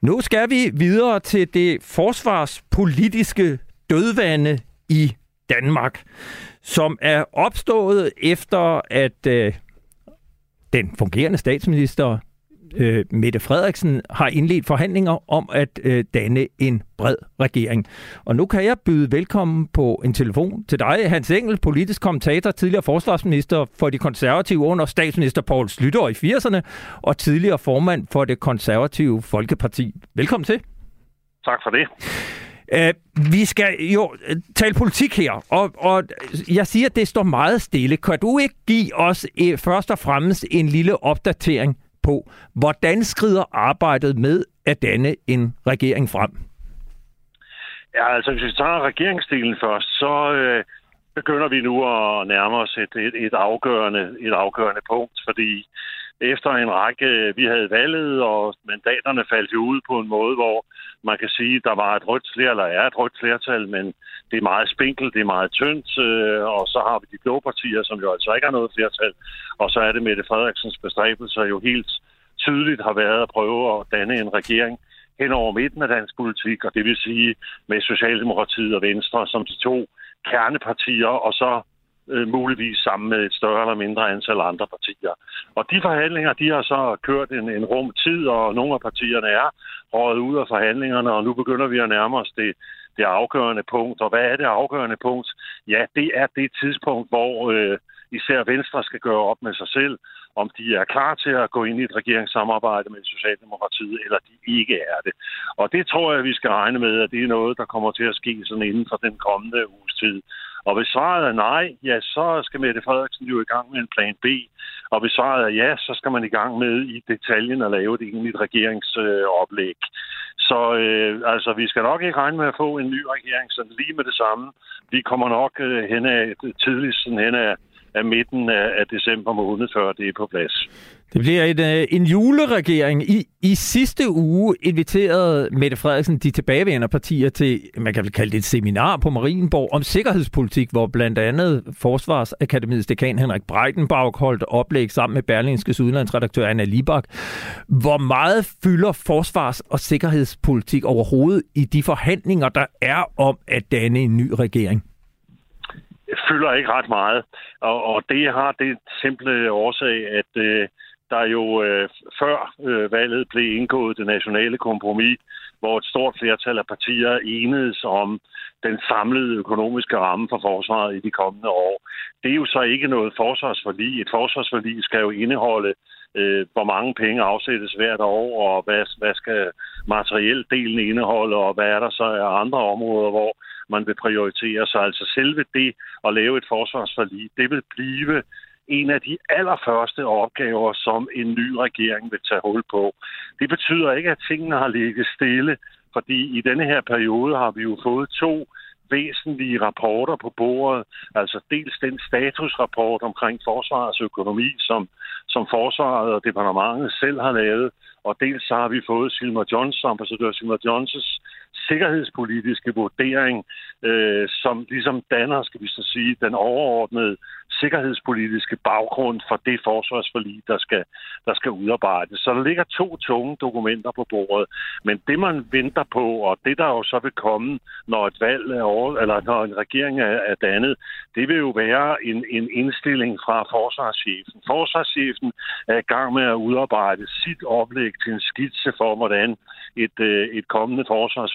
Speaker 3: Nu skal vi videre til det forsvarspolitiske dødvande i Danmark, som er opstået efter, at øh, den fungerende statsminister øh, Mette Frederiksen har indledt forhandlinger om at øh, danne en bred regering. Og nu kan jeg byde velkommen på en telefon til dig, Hans Engel, politisk kommentator, tidligere forsvarsminister for de konservative under statsminister Poul Slytter i 80'erne, og tidligere formand for det konservative Folkeparti. Velkommen til.
Speaker 8: Tak for det.
Speaker 3: Uh, vi skal jo øh, tale politik her, og, og jeg siger, at det står meget stille. Kan du ikke give os uh, først og fremmest en lille opdatering på, hvordan skrider arbejdet med at danne en regering frem?
Speaker 8: Ja, altså hvis vi tager regeringsdelen først, så øh, begynder vi nu at nærme os et, et, et, afgørende, et afgørende punkt, fordi efter en række, vi havde valget, og mandaterne faldt jo ud på en måde, hvor man kan sige, der var et rødt flertal, eller er et rødt flertal, men det er meget spinkelt, det er meget tyndt, øh, og så har vi de blå partier, som jo altså ikke har noget flertal, og så er det Mette Frederiksens bestræbelser jo helt tydeligt har været at prøve at danne en regering hen over midten af dansk politik, og det vil sige med Socialdemokratiet og Venstre som de to kernepartier, og så øh, muligvis sammen med et større eller mindre antal andre partier. Og de forhandlinger, de har så kørt en, en rum tid, og nogle af partierne er røget ud af forhandlingerne, og nu begynder vi at nærme os det, det afgørende punkt. Og hvad er det afgørende punkt? Ja, det er det tidspunkt, hvor øh, især Venstre skal gøre op med sig selv, om de er klar til at gå ind i et regeringssamarbejde med Socialdemokratiet, eller de ikke er det. Og det tror jeg, vi skal regne med, at det er noget, der kommer til at ske sådan inden for den kommende uges tid. Og hvis svaret er nej, ja, så skal Mette Frederiksen jo i gang med en plan B. Og hvis svaret er ja, så skal man i gang med i detaljen at lave et egentligt regeringsoplæg. Øh, så øh, altså, vi skal nok ikke regne med at få en ny regering sådan lige med det samme. Vi kommer nok øh, hen af, tidligst hen af af midten af, af december måned, før det er på plads.
Speaker 3: Det bliver et, øh, en juleregering. I, I sidste uge inviterede Mette Frederiksen de tilbageværende partier til, man kan vel kalde det et seminar på Marienborg om sikkerhedspolitik, hvor blandt andet Forsvarsakademiets dekan Henrik Breitenbach holdt oplæg sammen med Berlingskes udenlandsredaktør Anna Libak. Hvor meget fylder forsvars- og sikkerhedspolitik overhovedet i de forhandlinger, der er om at danne en ny regering?
Speaker 8: Fylder ikke ret meget. Og, og det har det simple årsag, at øh, der jo øh, før øh, valget blev indgået det nationale kompromis, hvor et stort flertal af partier enedes om den samlede økonomiske ramme for forsvaret i de kommende år. Det er jo så ikke noget forsvarsforlig. Et forsvarsforlig skal jo indeholde, øh, hvor mange penge afsættes hvert år, og hvad, hvad skal materiel delen indeholde, og hvad er der så af andre områder, hvor man vil prioritere. Så altså selve det at lave et forsvarsforlig, det vil blive en af de allerførste opgaver, som en ny regering vil tage hul på. Det betyder ikke, at tingene har ligget stille, fordi i denne her periode har vi jo fået to væsentlige rapporter på bordet. Altså dels den statusrapport omkring forsvarets økonomi, som, som forsvaret og departementet selv har lavet, og dels så har vi fået Silmer Johns, ambassadør Silmer Johns' sikkerhedspolitiske vurdering, øh, som ligesom danner, skal vi så sige, den overordnede sikkerhedspolitiske baggrund for det forsvarsforlig, der skal, der skal udarbejdes. Så der ligger to tunge dokumenter på bordet, men det man venter på, og det der jo så vil komme, når et valg er over, eller når en regering er, er dannet, det vil jo være en, en indstilling fra forsvarschefen. Forsvarschefen er i gang med at udarbejde sit oplæg til en skitse for, hvordan et, øh, et kommende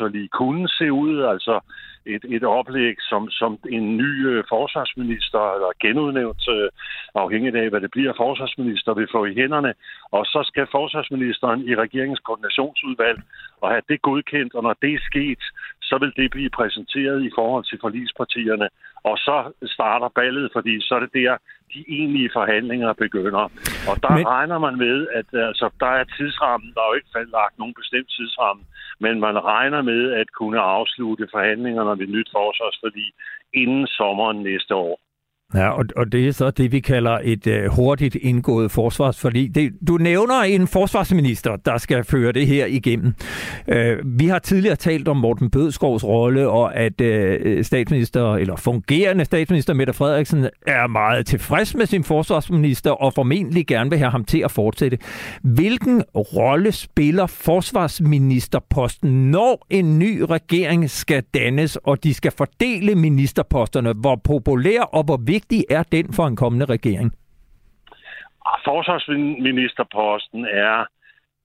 Speaker 8: Altså forsvarsforlig kunne se ud, altså et, et oplæg, som, som en ny øh, forsvarsminister, eller genudnævnt, øh, afhængigt af, hvad det bliver, forsvarsminister vil få i hænderne. Og så skal forsvarsministeren i regeringens koordinationsudvalg og have det godkendt, og når det er sket, så vil det blive præsenteret i forhold til forlispartierne. Og så starter ballet, fordi så er det der, de egentlige forhandlinger begynder. Og der men... regner man med, at altså, der er tidsrammen, der er jo ikke lagt nogen bestemt tidsramme, men man regner med at kunne afslutte forhandlingerne ved nyt forsvarsforlig inden sommeren næste år.
Speaker 3: Ja, og, og det er så det, vi kalder et øh, hurtigt indgået forsvarsforlig. Det, du nævner en forsvarsminister, der skal føre det her igennem. Øh, vi har tidligere talt om Morten Bødskovs rolle, og at øh, statsminister, eller fungerende statsminister Mette Frederiksen, er meget tilfreds med sin forsvarsminister, og formentlig gerne vil have ham til at fortsætte. Hvilken rolle spiller forsvarsministerposten, når en ny regering skal dannes, og de skal fordele ministerposterne? Hvor populær og hvor vigtig vigtig er den for en kommende regering?
Speaker 8: Ah, forsvarsministerposten er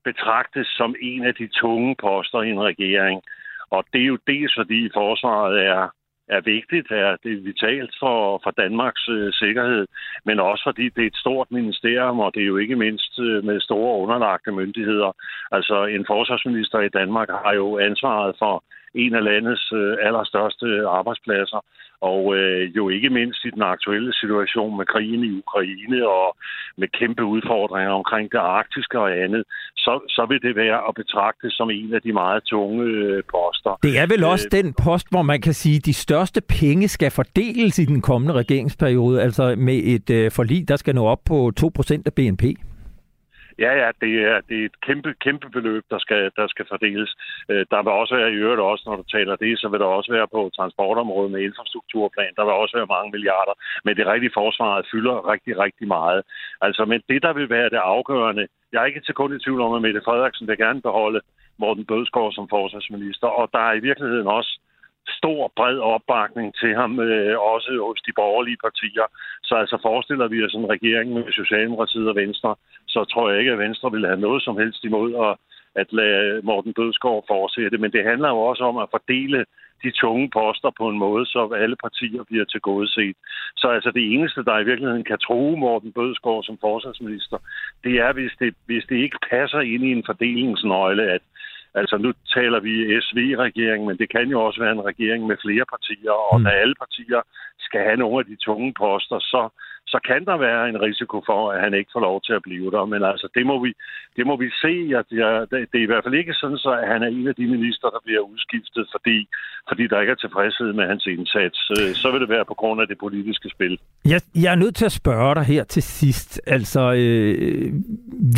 Speaker 8: betragtet som en af de tunge poster i en regering. Og det er jo dels fordi forsvaret er, er vigtigt, er det er vitalt for, for Danmarks øh, sikkerhed, men også fordi det er et stort ministerium, og det er jo ikke mindst øh, med store underlagte myndigheder. Altså en forsvarsminister i Danmark har jo ansvaret for en af landets øh, allerstørste arbejdspladser, og øh, jo ikke mindst i den aktuelle situation med krigen i Ukraine og med kæmpe udfordringer omkring det arktiske og andet, så, så vil det være at betragte som en af de meget tunge øh, poster.
Speaker 3: Det er vel også øh, den post, hvor man kan sige, at de største penge skal fordeles i den kommende regeringsperiode, altså med et øh, forlig, der skal nå op på 2% af BNP.
Speaker 8: Ja, ja, det er, det er et kæmpe, kæmpe beløb, der skal, der skal fordeles. Øh, der vil også være i øvrigt også, når du taler det, så vil der også være på transportområdet med infrastrukturplan. Der vil også være mange milliarder. Men det rigtige forsvaret fylder rigtig, rigtig meget. Altså, men det, der vil være det afgørende, jeg er ikke til kun i tvivl om, at Mette Frederiksen vil gerne beholde Morten Bødskov som forsvarsminister, og der er i virkeligheden også stor, bred opbakning til ham, øh, også hos de borgerlige partier. Så altså forestiller vi os en regering med Socialdemokratiet og Venstre, så tror jeg ikke, at Venstre vil have noget som helst imod at, at lade Morten Bødskov fortsætte. Men det handler jo også om at fordele de tunge poster på en måde, så alle partier bliver til set. Så altså det eneste, der i virkeligheden kan tro Morten Bødskov som forsvarsminister, det er, hvis det, hvis det ikke passer ind i en fordelingsnøgle, at Altså nu taler vi SV-regering, men det kan jo også være en regering med flere partier, og mm. når alle partier skal have nogle af de tunge poster, så, så kan der være en risiko for, at han ikke får lov til at blive der. Men altså, det må vi, det må vi se. At jeg, det er i hvert fald ikke sådan, så at han er en af de minister, der bliver udskiftet, fordi, fordi der ikke er tilfredshed med hans indsats. Øh, så vil det være på grund af det politiske spil.
Speaker 3: Jeg, jeg er nødt til at spørge dig her til sidst. Altså, øh,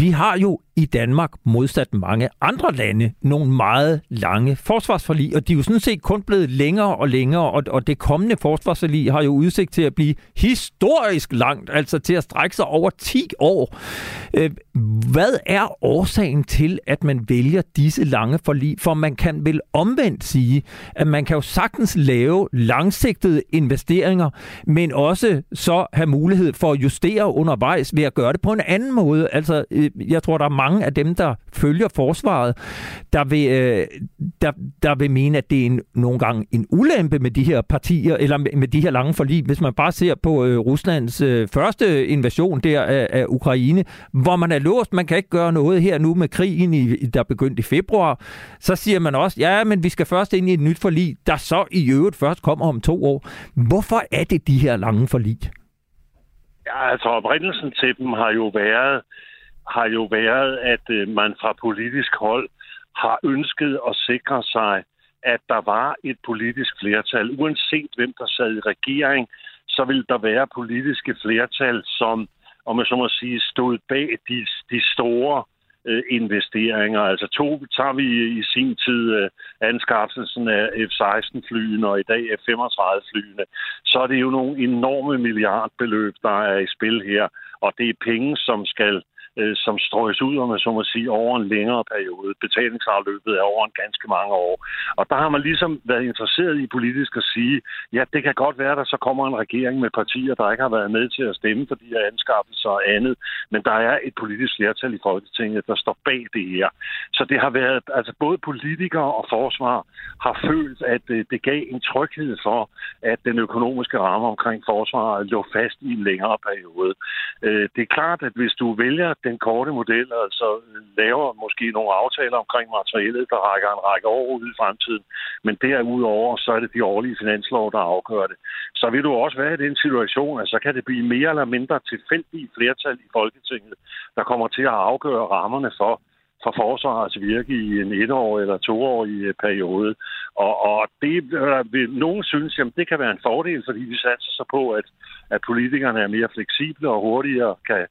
Speaker 3: vi har jo i Danmark modsat mange andre lande nogle meget lange forsvarsforlig, og de er jo sådan set kun blevet længere og længere, og, og det kommende forsvarsforlig har jo udsigt til at blive historisk langt, altså til at strække sig over 10 år. Øh, hvad er årsagen til, at man vælger disse lange forlig? For man kan vel omvendt sige, at man kan jo sagtens lave langsigtede investeringer, men også så have mulighed for at justere undervejs ved at gøre det på en anden måde. Altså, øh, jeg tror, der er mange af dem, der følger forsvaret, der vil, øh, der, der vil mene, at det er en, nogle gange en ulempe med de her partier, eller med de her lange forlig. Hvis man bare ser på Ruslands Øh, første invasion der af, af Ukraine, hvor man er låst, man kan ikke gøre noget her nu med krigen, i, der begyndte i februar, så siger man også, ja, men vi skal først ind i et nyt forlig, der så i øvrigt først kommer om to år. Hvorfor er det de her lange forlig?
Speaker 8: Ja, altså oprindelsen til dem har jo været, har jo været, at øh, man fra politisk hold har ønsket at sikre sig, at der var et politisk flertal. Uanset hvem der sad i regering, så vil der være politiske flertal, som om man så må sige, stod bag de, de store øh, investeringer. Altså to tager vi i sin tid øh, anskaffelsen af F-16-flyene og i dag F-35-flyene, så er det jo nogle enorme milliardbeløb, der er i spil her, og det er penge, som skal øh, Øh, som strøges ud, om man så må sige, over en længere periode. Betalingsafløbet er over en ganske mange år. Og der har man ligesom været interesseret i politisk at sige, ja, det kan godt være, at der så kommer en regering med partier, der ikke har været med til at stemme for de her anskaffelser og andet, men der er et politisk flertal i Folketinget, der står bag det her. Så det har været, altså både politikere og forsvar har følt, at øh, det gav en tryghed for, at den økonomiske ramme omkring forsvaret lå fast i en længere periode. Øh, det er klart, at hvis du vælger den korte model, altså øh, laver måske nogle aftaler omkring materialet, der rækker en række år ud i fremtiden. Men derudover, så er det de årlige finanslov, der afgør det. Så vil du også være i den situation, at så kan det blive mere eller mindre tilfældige flertal i Folketinget, der kommer til at afgøre rammerne for, for forsvarets virke i en etårig eller toårig øh, periode. Og, og det øh, vil nogen synes, jamen det kan være en fordel, fordi vi satser sig på, at, at politikerne er mere fleksible og hurtigere kan,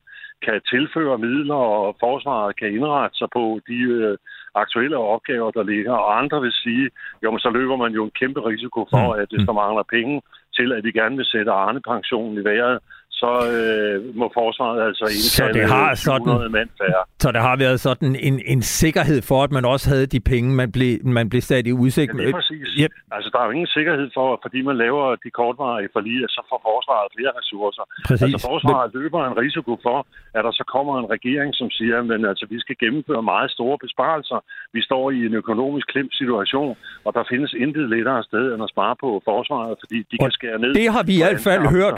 Speaker 8: kan tilføre midler, og forsvaret kan indrette sig på de øh, aktuelle opgaver, der ligger. Og andre vil sige, jo, men så løber man jo en kæmpe risiko for, mm. at hvis der mangler penge til, at vi gerne vil sætte Arne-pensionen i vejret, så øh, må forsvaret altså indkalde så det har sådan, mand færre.
Speaker 3: Så der har været sådan en, en sikkerhed for, at man også havde de penge, man blev, man blev sat i udsigt.
Speaker 8: Ja, det er præcis. Yep. Altså, der er jo ingen sikkerhed for, fordi man laver de kortvarige forlige, så får forsvaret flere ressourcer. Præcis. Altså, forsvaret Men... løber en risiko for, at der så kommer en regering, som siger, at altså, vi skal gennemføre meget store besparelser. Vi står i en økonomisk klemt situation, og der findes intet lettere sted end at spare på forsvaret, fordi de og kan skære ned.
Speaker 3: Det har vi i hvert fald hørt,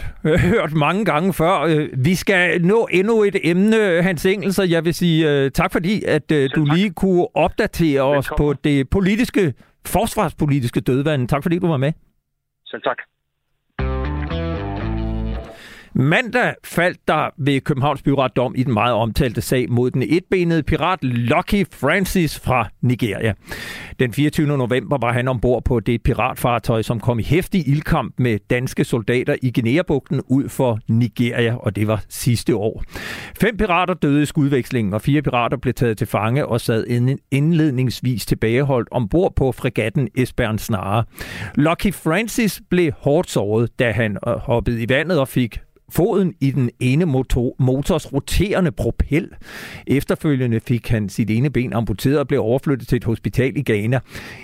Speaker 3: hørt mange gange før. Øh, vi skal nå endnu et emne, Hans Engel, så jeg vil sige uh, tak fordi, at uh, du tak. lige kunne opdatere os på det politiske, forsvarspolitiske dødvand. Tak fordi du var med.
Speaker 8: Selv tak.
Speaker 3: Mandag faldt der ved Københavns Byret dom i den meget omtalte sag mod den etbenede pirat Lucky Francis fra Nigeria. Den 24. november var han ombord på det piratfartøj, som kom i hæftig ildkamp med danske soldater i Guinea-bugten ud for Nigeria, og det var sidste år. Fem pirater døde i skudvekslingen, og fire pirater blev taget til fange og sad indledningsvis tilbageholdt ombord på fregatten Esbern Snare. Lucky Francis blev hårdt såret, da han øh, hoppede i vandet og fik foden i den ene motor, motors roterende propel. Efterfølgende fik han sit ene ben amputeret og blev overflyttet til et hospital i Ghana.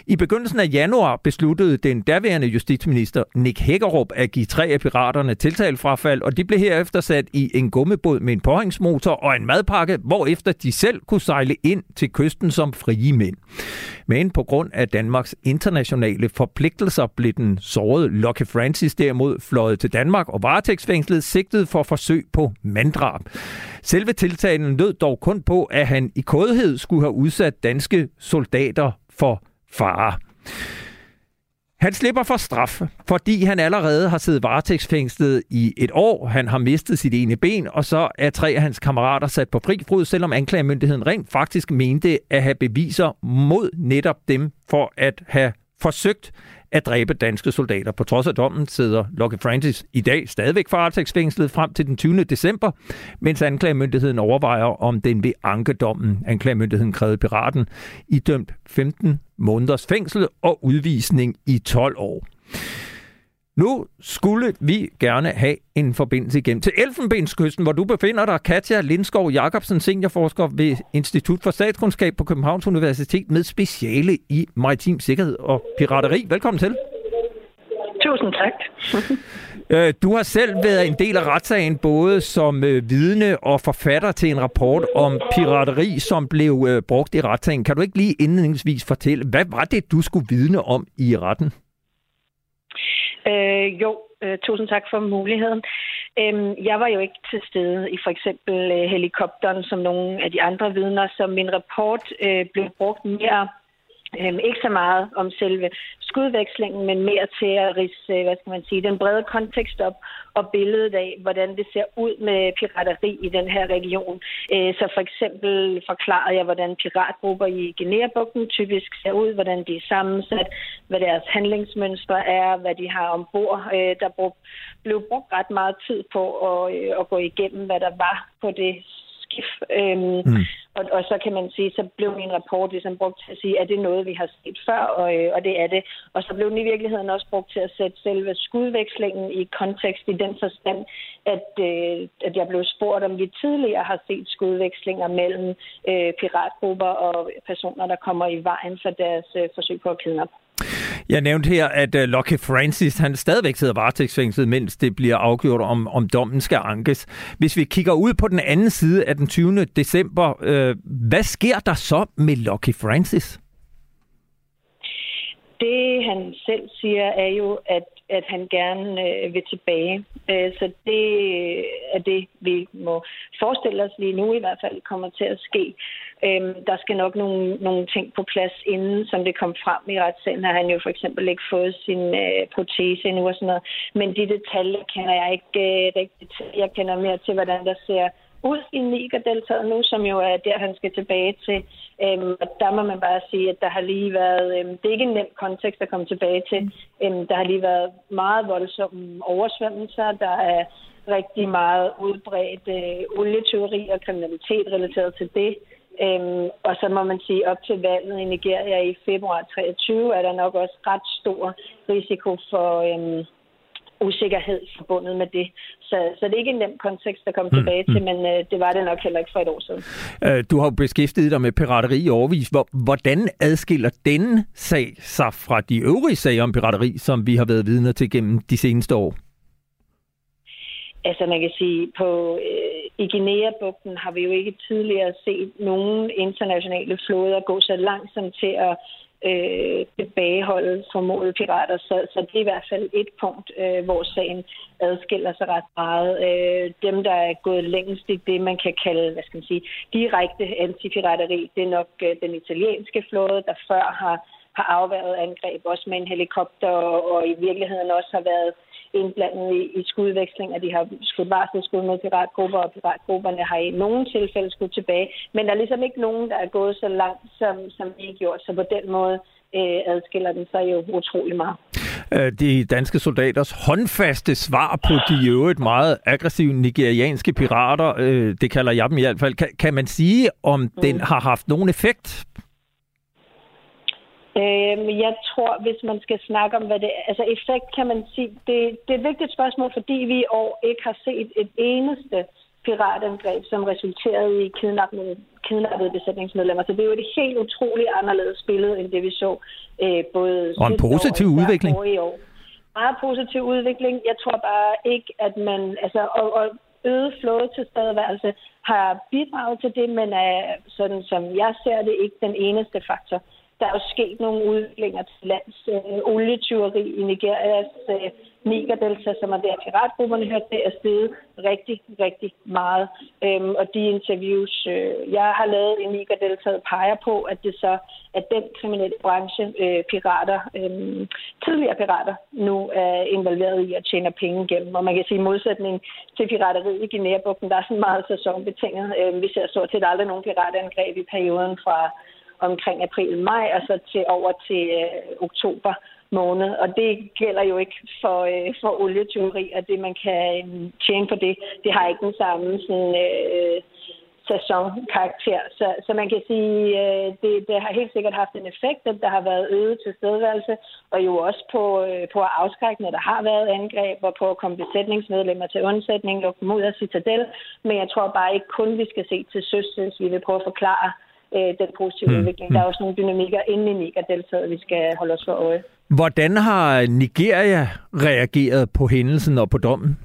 Speaker 3: I begyndelsen af januar besluttede den daværende justitsminister Nick Hækkerup at give tre af piraterne tiltalefrafald, og de blev herefter sat i en gummibåd med en påhængsmotor og en madpakke, hvorefter de selv kunne sejle ind til kysten som frie mænd. Men på grund af Danmarks internationale forpligtelser blev den sårede Lucky Francis derimod fløjet til Danmark og varetægtsfængslet sigtet for forsøg på manddrab. Selve tiltalen lød dog kun på, at han i kodhed skulle have udsat danske soldater for fare. Han slipper for straf, fordi han allerede har siddet varetægtsfængslet i et år. Han har mistet sit ene ben, og så er tre af hans kammerater sat på fri fod, selvom anklagemyndigheden rent faktisk mente at have beviser mod netop dem for at have forsøgt at dræbe danske soldater. På trods af dommen sidder Locke Francis i dag stadigvæk varetægtsfængslet frem til den 20. december, mens anklagemyndigheden overvejer, om den vil anke dommen. Anklagemyndigheden krævede piraten idømt 15 måneders fængsel og udvisning i 12 år. Nu skulle vi gerne have en forbindelse igennem til Elfenbenskysten, hvor du befinder dig, Katja Lindskov Jacobsen, seniorforsker ved Institut for Statskundskab på Københavns Universitet med speciale i maritim sikkerhed og pirateri. Velkommen til.
Speaker 9: Tusind tak.
Speaker 3: Øh, du har selv været en del af retssagen, både som øh, vidne og forfatter til en rapport om pirateri, som blev øh, brugt i retssagen. Kan du ikke lige indledningsvis fortælle, hvad var det, du skulle vidne om i retten?
Speaker 9: Øh, jo, øh, tusind tak for muligheden. Øh, jeg var jo ikke til stede i for eksempel øh, helikopteren som nogle af de andre vidner, så min rapport øh, blev brugt mere Øhm, ikke så meget om selve skudvekslingen, men mere til at rise, øh, hvad skal man sige, den brede kontekst op og billedet af, hvordan det ser ud med pirateri i den her region. Øh, så for eksempel forklarede jeg, hvordan piratgrupper i Guinea-bugten typisk ser ud, hvordan de er sammensat, hvad deres handlingsmønstre er, hvad de har ombord. Øh, der blev brugt ret meget tid på at, øh, at gå igennem, hvad der var på det skif. Øhm, mm og, og så kan man sige, så blev min rapport ligesom brugt til at sige, er det noget, vi har set før, og, øh, og det er det. Og så blev den i virkeligheden også brugt til at sætte selve skudvekslingen i kontekst i den forstand, at, øh, at jeg blev spurgt, om vi tidligere har set skudvekslinger mellem øh, piratgrupper og personer, der kommer i vejen for deres øh, forsøg på at kidnappe.
Speaker 3: Jeg nævnte her, at uh, Lucky Francis han stadigvæk sidder varetægtsfængslet, mens det bliver afgjort, om, om dommen skal ankes. Hvis vi kigger ud på den anden side af den 20. december, øh, hvad sker der så med Lucky Francis?
Speaker 9: Det han selv siger er jo, at, at han gerne øh, vil tilbage. Øh, så det er det, vi må forestille os lige nu i hvert fald kommer til at ske. Øhm, der skal nok nogle, nogle ting på plads inden, som det kom frem i retssagen. Har han jo for eksempel ikke fået sin øh, protese endnu og sådan noget. Men de detaljer kender jeg ikke øh, rigtigt. Jeg kender mere til, hvordan der ser ud i Niger-deltaget nu, som jo er der, han skal tilbage til. Øhm, og der må man bare sige, at der har lige været, øhm, det er ikke en nem kontekst at komme tilbage til. Øhm, der har lige været meget voldsomme oversvømmelser. Der er rigtig meget udbredt øh, olieteori og kriminalitet relateret til det. Øhm, og så må man sige, op til valget i Nigeria i februar 23 er der nok også ret stor risiko for øhm, usikkerhed forbundet med det. Så, så det er ikke en nem kontekst at komme mm, tilbage mm. til, men øh, det var det nok heller ikke for et år siden.
Speaker 3: Øh, du har beskæftiget dig med pirateri i overvis. Hvordan adskiller denne sag sig fra de øvrige sager om pirateri, som vi har været vidner til gennem de seneste år?
Speaker 9: Altså man kan sige, på øh, i Guinea-bugten har vi jo ikke tidligere set nogen internationale flåder gå så langsomt til at øh, tilbageholde formodede pirater. Så, så det er i hvert fald et punkt, øh, hvor sagen adskiller sig ret meget. Øh, dem, der er gået længst i det, man kan kalde, hvad skal man sige, direkte antipirateri, det er nok øh, den italienske flåde, der før har, har afværet angreb, også med en helikopter, og, og i virkeligheden også har været indblandet i, i skudveksling, at de har skudt varsel skud med piratgrupper, og piratgrupperne har i nogle tilfælde skudt tilbage. Men der er ligesom ikke nogen, der er gået så langt, som, som de er gjort. Så på den måde øh, adskiller den sig jo utrolig meget.
Speaker 3: Øh, de danske soldaters håndfaste svar på de øvrigt meget aggressive nigerianske pirater, øh, det kalder jeg dem i hvert fald. Kan, kan man sige, om mm. den har haft nogen effekt
Speaker 9: Øh, jeg tror, hvis man skal snakke om, hvad det er... Altså effekt kan man sige... Det, det er et vigtigt spørgsmål, fordi vi i år ikke har set et eneste piratangreb, som resulterede i kidnappede, kidnappede besætningsmedlemmer. Så det er jo et helt utroligt anderledes billede, end det vi så øh, både...
Speaker 3: Og en positiv
Speaker 9: år,
Speaker 3: udvikling.
Speaker 9: I år. Meget positiv udvikling. Jeg tror bare ikke, at man... Altså, og, og øget flåde til stedværelse har bidraget til det, men er, sådan som jeg ser det, ikke den eneste faktor. Der er jo sket nogle udviklinger til lands øh, olietyveri i Nigerias øh, Nigerdelta, som er der piratgrupperne hørt, det er steget rigtig, rigtig meget. Øhm, og de interviews, øh, jeg har lavet i Nigerdelta, peger på, at det så at den kriminelle branche, øh, pirater, øh, tidligere pirater, nu er involveret i at tjene penge gennem. Og man kan sige, i modsætning til pirateriet i Guinea-bugten, der er sådan meget sæsonbetinget. Øh, vi ser stort set aldrig nogen piratangreb i perioden fra omkring april-maj, og så til over til øh, oktober måned. Og det gælder jo ikke for, øh, for olietyveri, og det man kan øh, tjene på det, det har ikke den samme sådan, øh, sæsonkarakter. Så, så man kan sige, øh, det, det har helt sikkert haft en effekt, at der har været øget tilstedeværelse, og jo også på, øh, på at afskrække, når der har været angreb, og på at komme besætningsmedlemmer til undsætning, lukke dem ud af citadel. Men jeg tror bare ikke kun, vi skal se til søs, hvis vi vil prøve at forklare øh, den positive mm. udvikling. Der er også nogle dynamikker inde i Niger-deltaget, vi skal holde os for øje.
Speaker 3: Hvordan har Nigeria reageret på hændelsen og på dommen?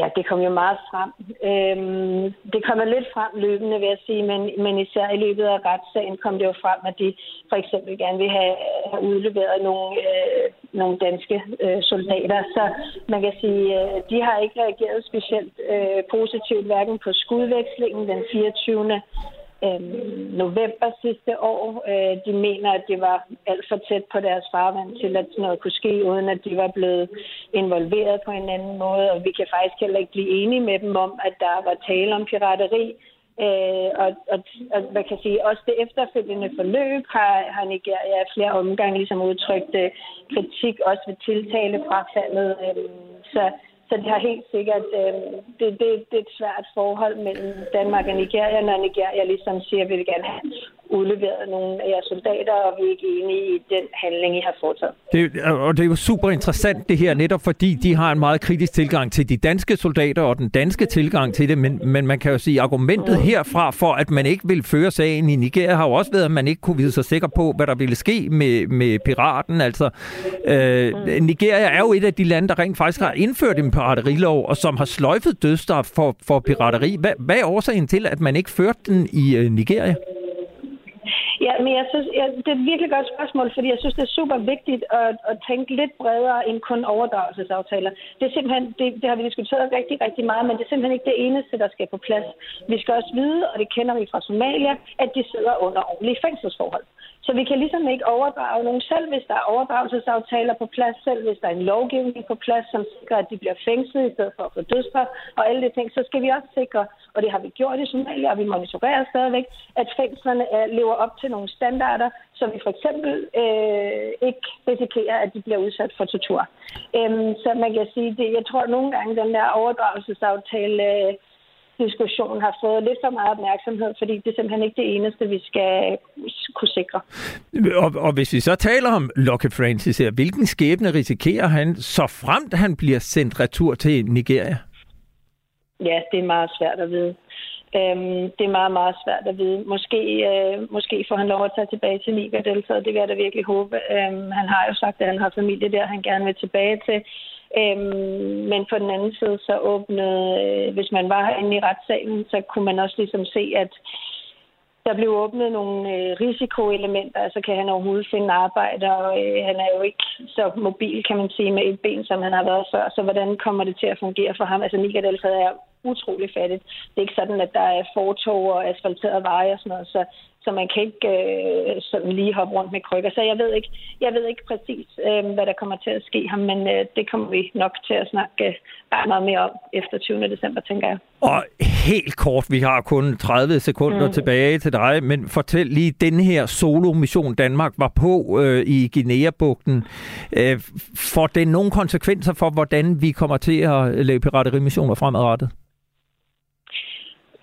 Speaker 9: Ja, det kom jo meget frem. Øhm, det kommer lidt frem løbende, vil jeg sige, men, men især i løbet af retssagen kom det jo frem, at de for eksempel gerne vil have, have udleveret nogle, øh, nogle danske øh, soldater. Så man kan sige, øh, de har ikke reageret specielt øh, positivt, hverken på skudvekslingen den 24 øh, november sidste år. Øh, de mener, at det var alt for tæt på deres farvand til, at noget kunne ske, uden at de var blevet involveret på en anden måde. Og vi kan faktisk heller ikke blive enige med dem om, at der var tale om pirateri. Øh, og, og, og man kan sige, også det efterfølgende forløb har, har Nigeria flere omgange ligesom udtrykt øh, kritik, også ved tiltalefrafaldet. Øh, så så det har helt sikkert, øh, det, det, det er et svært forhold mellem Danmark og Nigeria, når Nigeria ligesom siger, at vi vil gerne have udleveret nogle af jeres soldater, og vi er ikke enige i den handling, I har foretaget.
Speaker 3: Det, og det er jo super interessant det her, netop fordi de har en meget kritisk tilgang til de danske soldater og den danske tilgang til det, men, men man kan jo sige, argumentet mm. herfra for, at man ikke vil føre sagen i Nigeria, har jo også været, at man ikke kunne vide sig sikker på, hvad der ville ske med, med piraten. Altså, øh, mm. Nigeria er jo et af de lande, der rent faktisk har indført en piraterilov, og som har sløjfet dødsstraf for, for pirateri. Hvad, hvad er årsagen til, at man ikke førte den i øh, Nigeria?
Speaker 9: Ja, men jeg synes, jeg, det er et virkelig godt spørgsmål, fordi jeg synes, det er super vigtigt at, at tænke lidt bredere end kun overdragelsesaftaler. Det er simpelthen, det, det har vi diskuteret rigtig, rigtig meget, men det er simpelthen ikke det eneste, der skal på plads. Vi skal også vide, og det kender vi fra Somalia, at de sidder under ordentlige fængselsforhold. Så vi kan ligesom ikke overdrage nogen selv, hvis der er overdragelsesaftaler på plads, selv hvis der er en lovgivning på plads, som sikrer, at de bliver fængslet i stedet for at få dødsstraf og alle de ting, så skal vi også sikre, og det har vi gjort i Somalia, og vi monitorerer stadigvæk, at fængslerne er, lever op til nogle standarder, så vi for eksempel øh, ikke risikerer, at de bliver udsat for tortur. Øhm, så man kan sige, det, jeg tror at nogle gange, den der overdragelsesaftale øh, diskussion har fået lidt for meget opmærksomhed, fordi det er simpelthen ikke det eneste, vi skal kunne sikre.
Speaker 3: Og, og hvis vi så taler om Lockheed Francis her, hvilken skæbne risikerer han, så fremt han bliver sendt retur til Nigeria?
Speaker 9: Ja, det er meget svært at vide. Øhm, det er meget, meget svært at vide. Måske, øh, måske får han lov at tage tilbage til Niger Delta, det vil jeg da virkelig håbe. Øhm, han har jo sagt, at han har familie der, han gerne vil tilbage til. Øhm, men på den anden side, så åbnede, øh, hvis man var inde i retssalen, så kunne man også ligesom se, at der blev åbnet nogle øh, risikoelementer, altså kan han overhovedet finde arbejde, og øh, han er jo ikke så mobil, kan man sige, med et ben, som han har været før, så hvordan kommer det til at fungere for ham? Altså Michael Delfred er utrolig fattigt. Det er ikke sådan, at der er fortog og asfalterede veje og sådan noget, så så man kan ikke øh, sådan lige hoppe rundt med krykker. Så jeg ved ikke, jeg ved ikke præcis, øh, hvad der kommer til at ske ham, men øh, det kommer vi nok til at snakke øh, meget mere om efter 20. december, tænker jeg.
Speaker 3: Og helt kort, vi har kun 30 sekunder mm. tilbage til dig, men fortæl lige, den her solo-mission Danmark var på øh, i Guinea-bugten. Øh, får det nogle konsekvenser for, hvordan vi kommer til at lave piraterimissioner fremadrettet?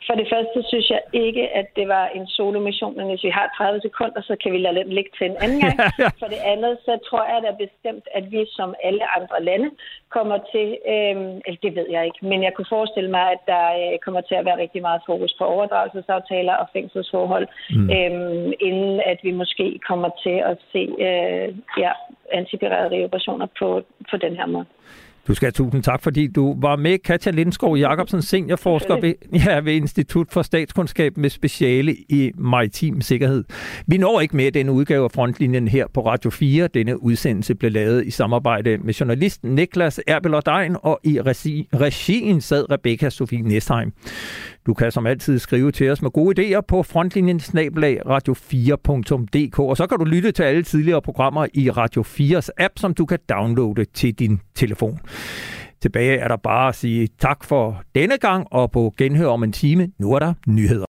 Speaker 9: For det første synes jeg ikke, at det var en solo-mission, men hvis vi har 30 sekunder, så kan vi lade den ligge til en anden gang. For det andet, så tror jeg da bestemt, at vi som alle andre lande kommer til, øh, eller det ved jeg ikke, men jeg kunne forestille mig, at der øh, kommer til at være rigtig meget fokus på overdragelsesaftaler og fængselsforhold, mm. øh, inden at vi måske kommer til at se øh, ja, antipiraterioperationer på, på den her måde.
Speaker 3: Du skal have tusind tak, fordi du var med. Katja Lindskov Jacobsen, seniorforsker ved, ja, ved Institut for Statskundskab med speciale i maritim sikkerhed. Vi når ikke med den udgave af Frontlinjen her på Radio 4. Denne udsendelse blev lavet i samarbejde med journalisten Niklas Erbelordein, og i regi, regien sad Rebecca Sofie Nestheim. Du kan som altid skrive til os med gode idéer på frontlinjen radio4.dk, og så kan du lytte til alle tidligere programmer i Radio 4's app, som du kan downloade til din telefon. Tilbage er der bare at sige tak for denne gang, og på genhør om en time, nu er der nyheder.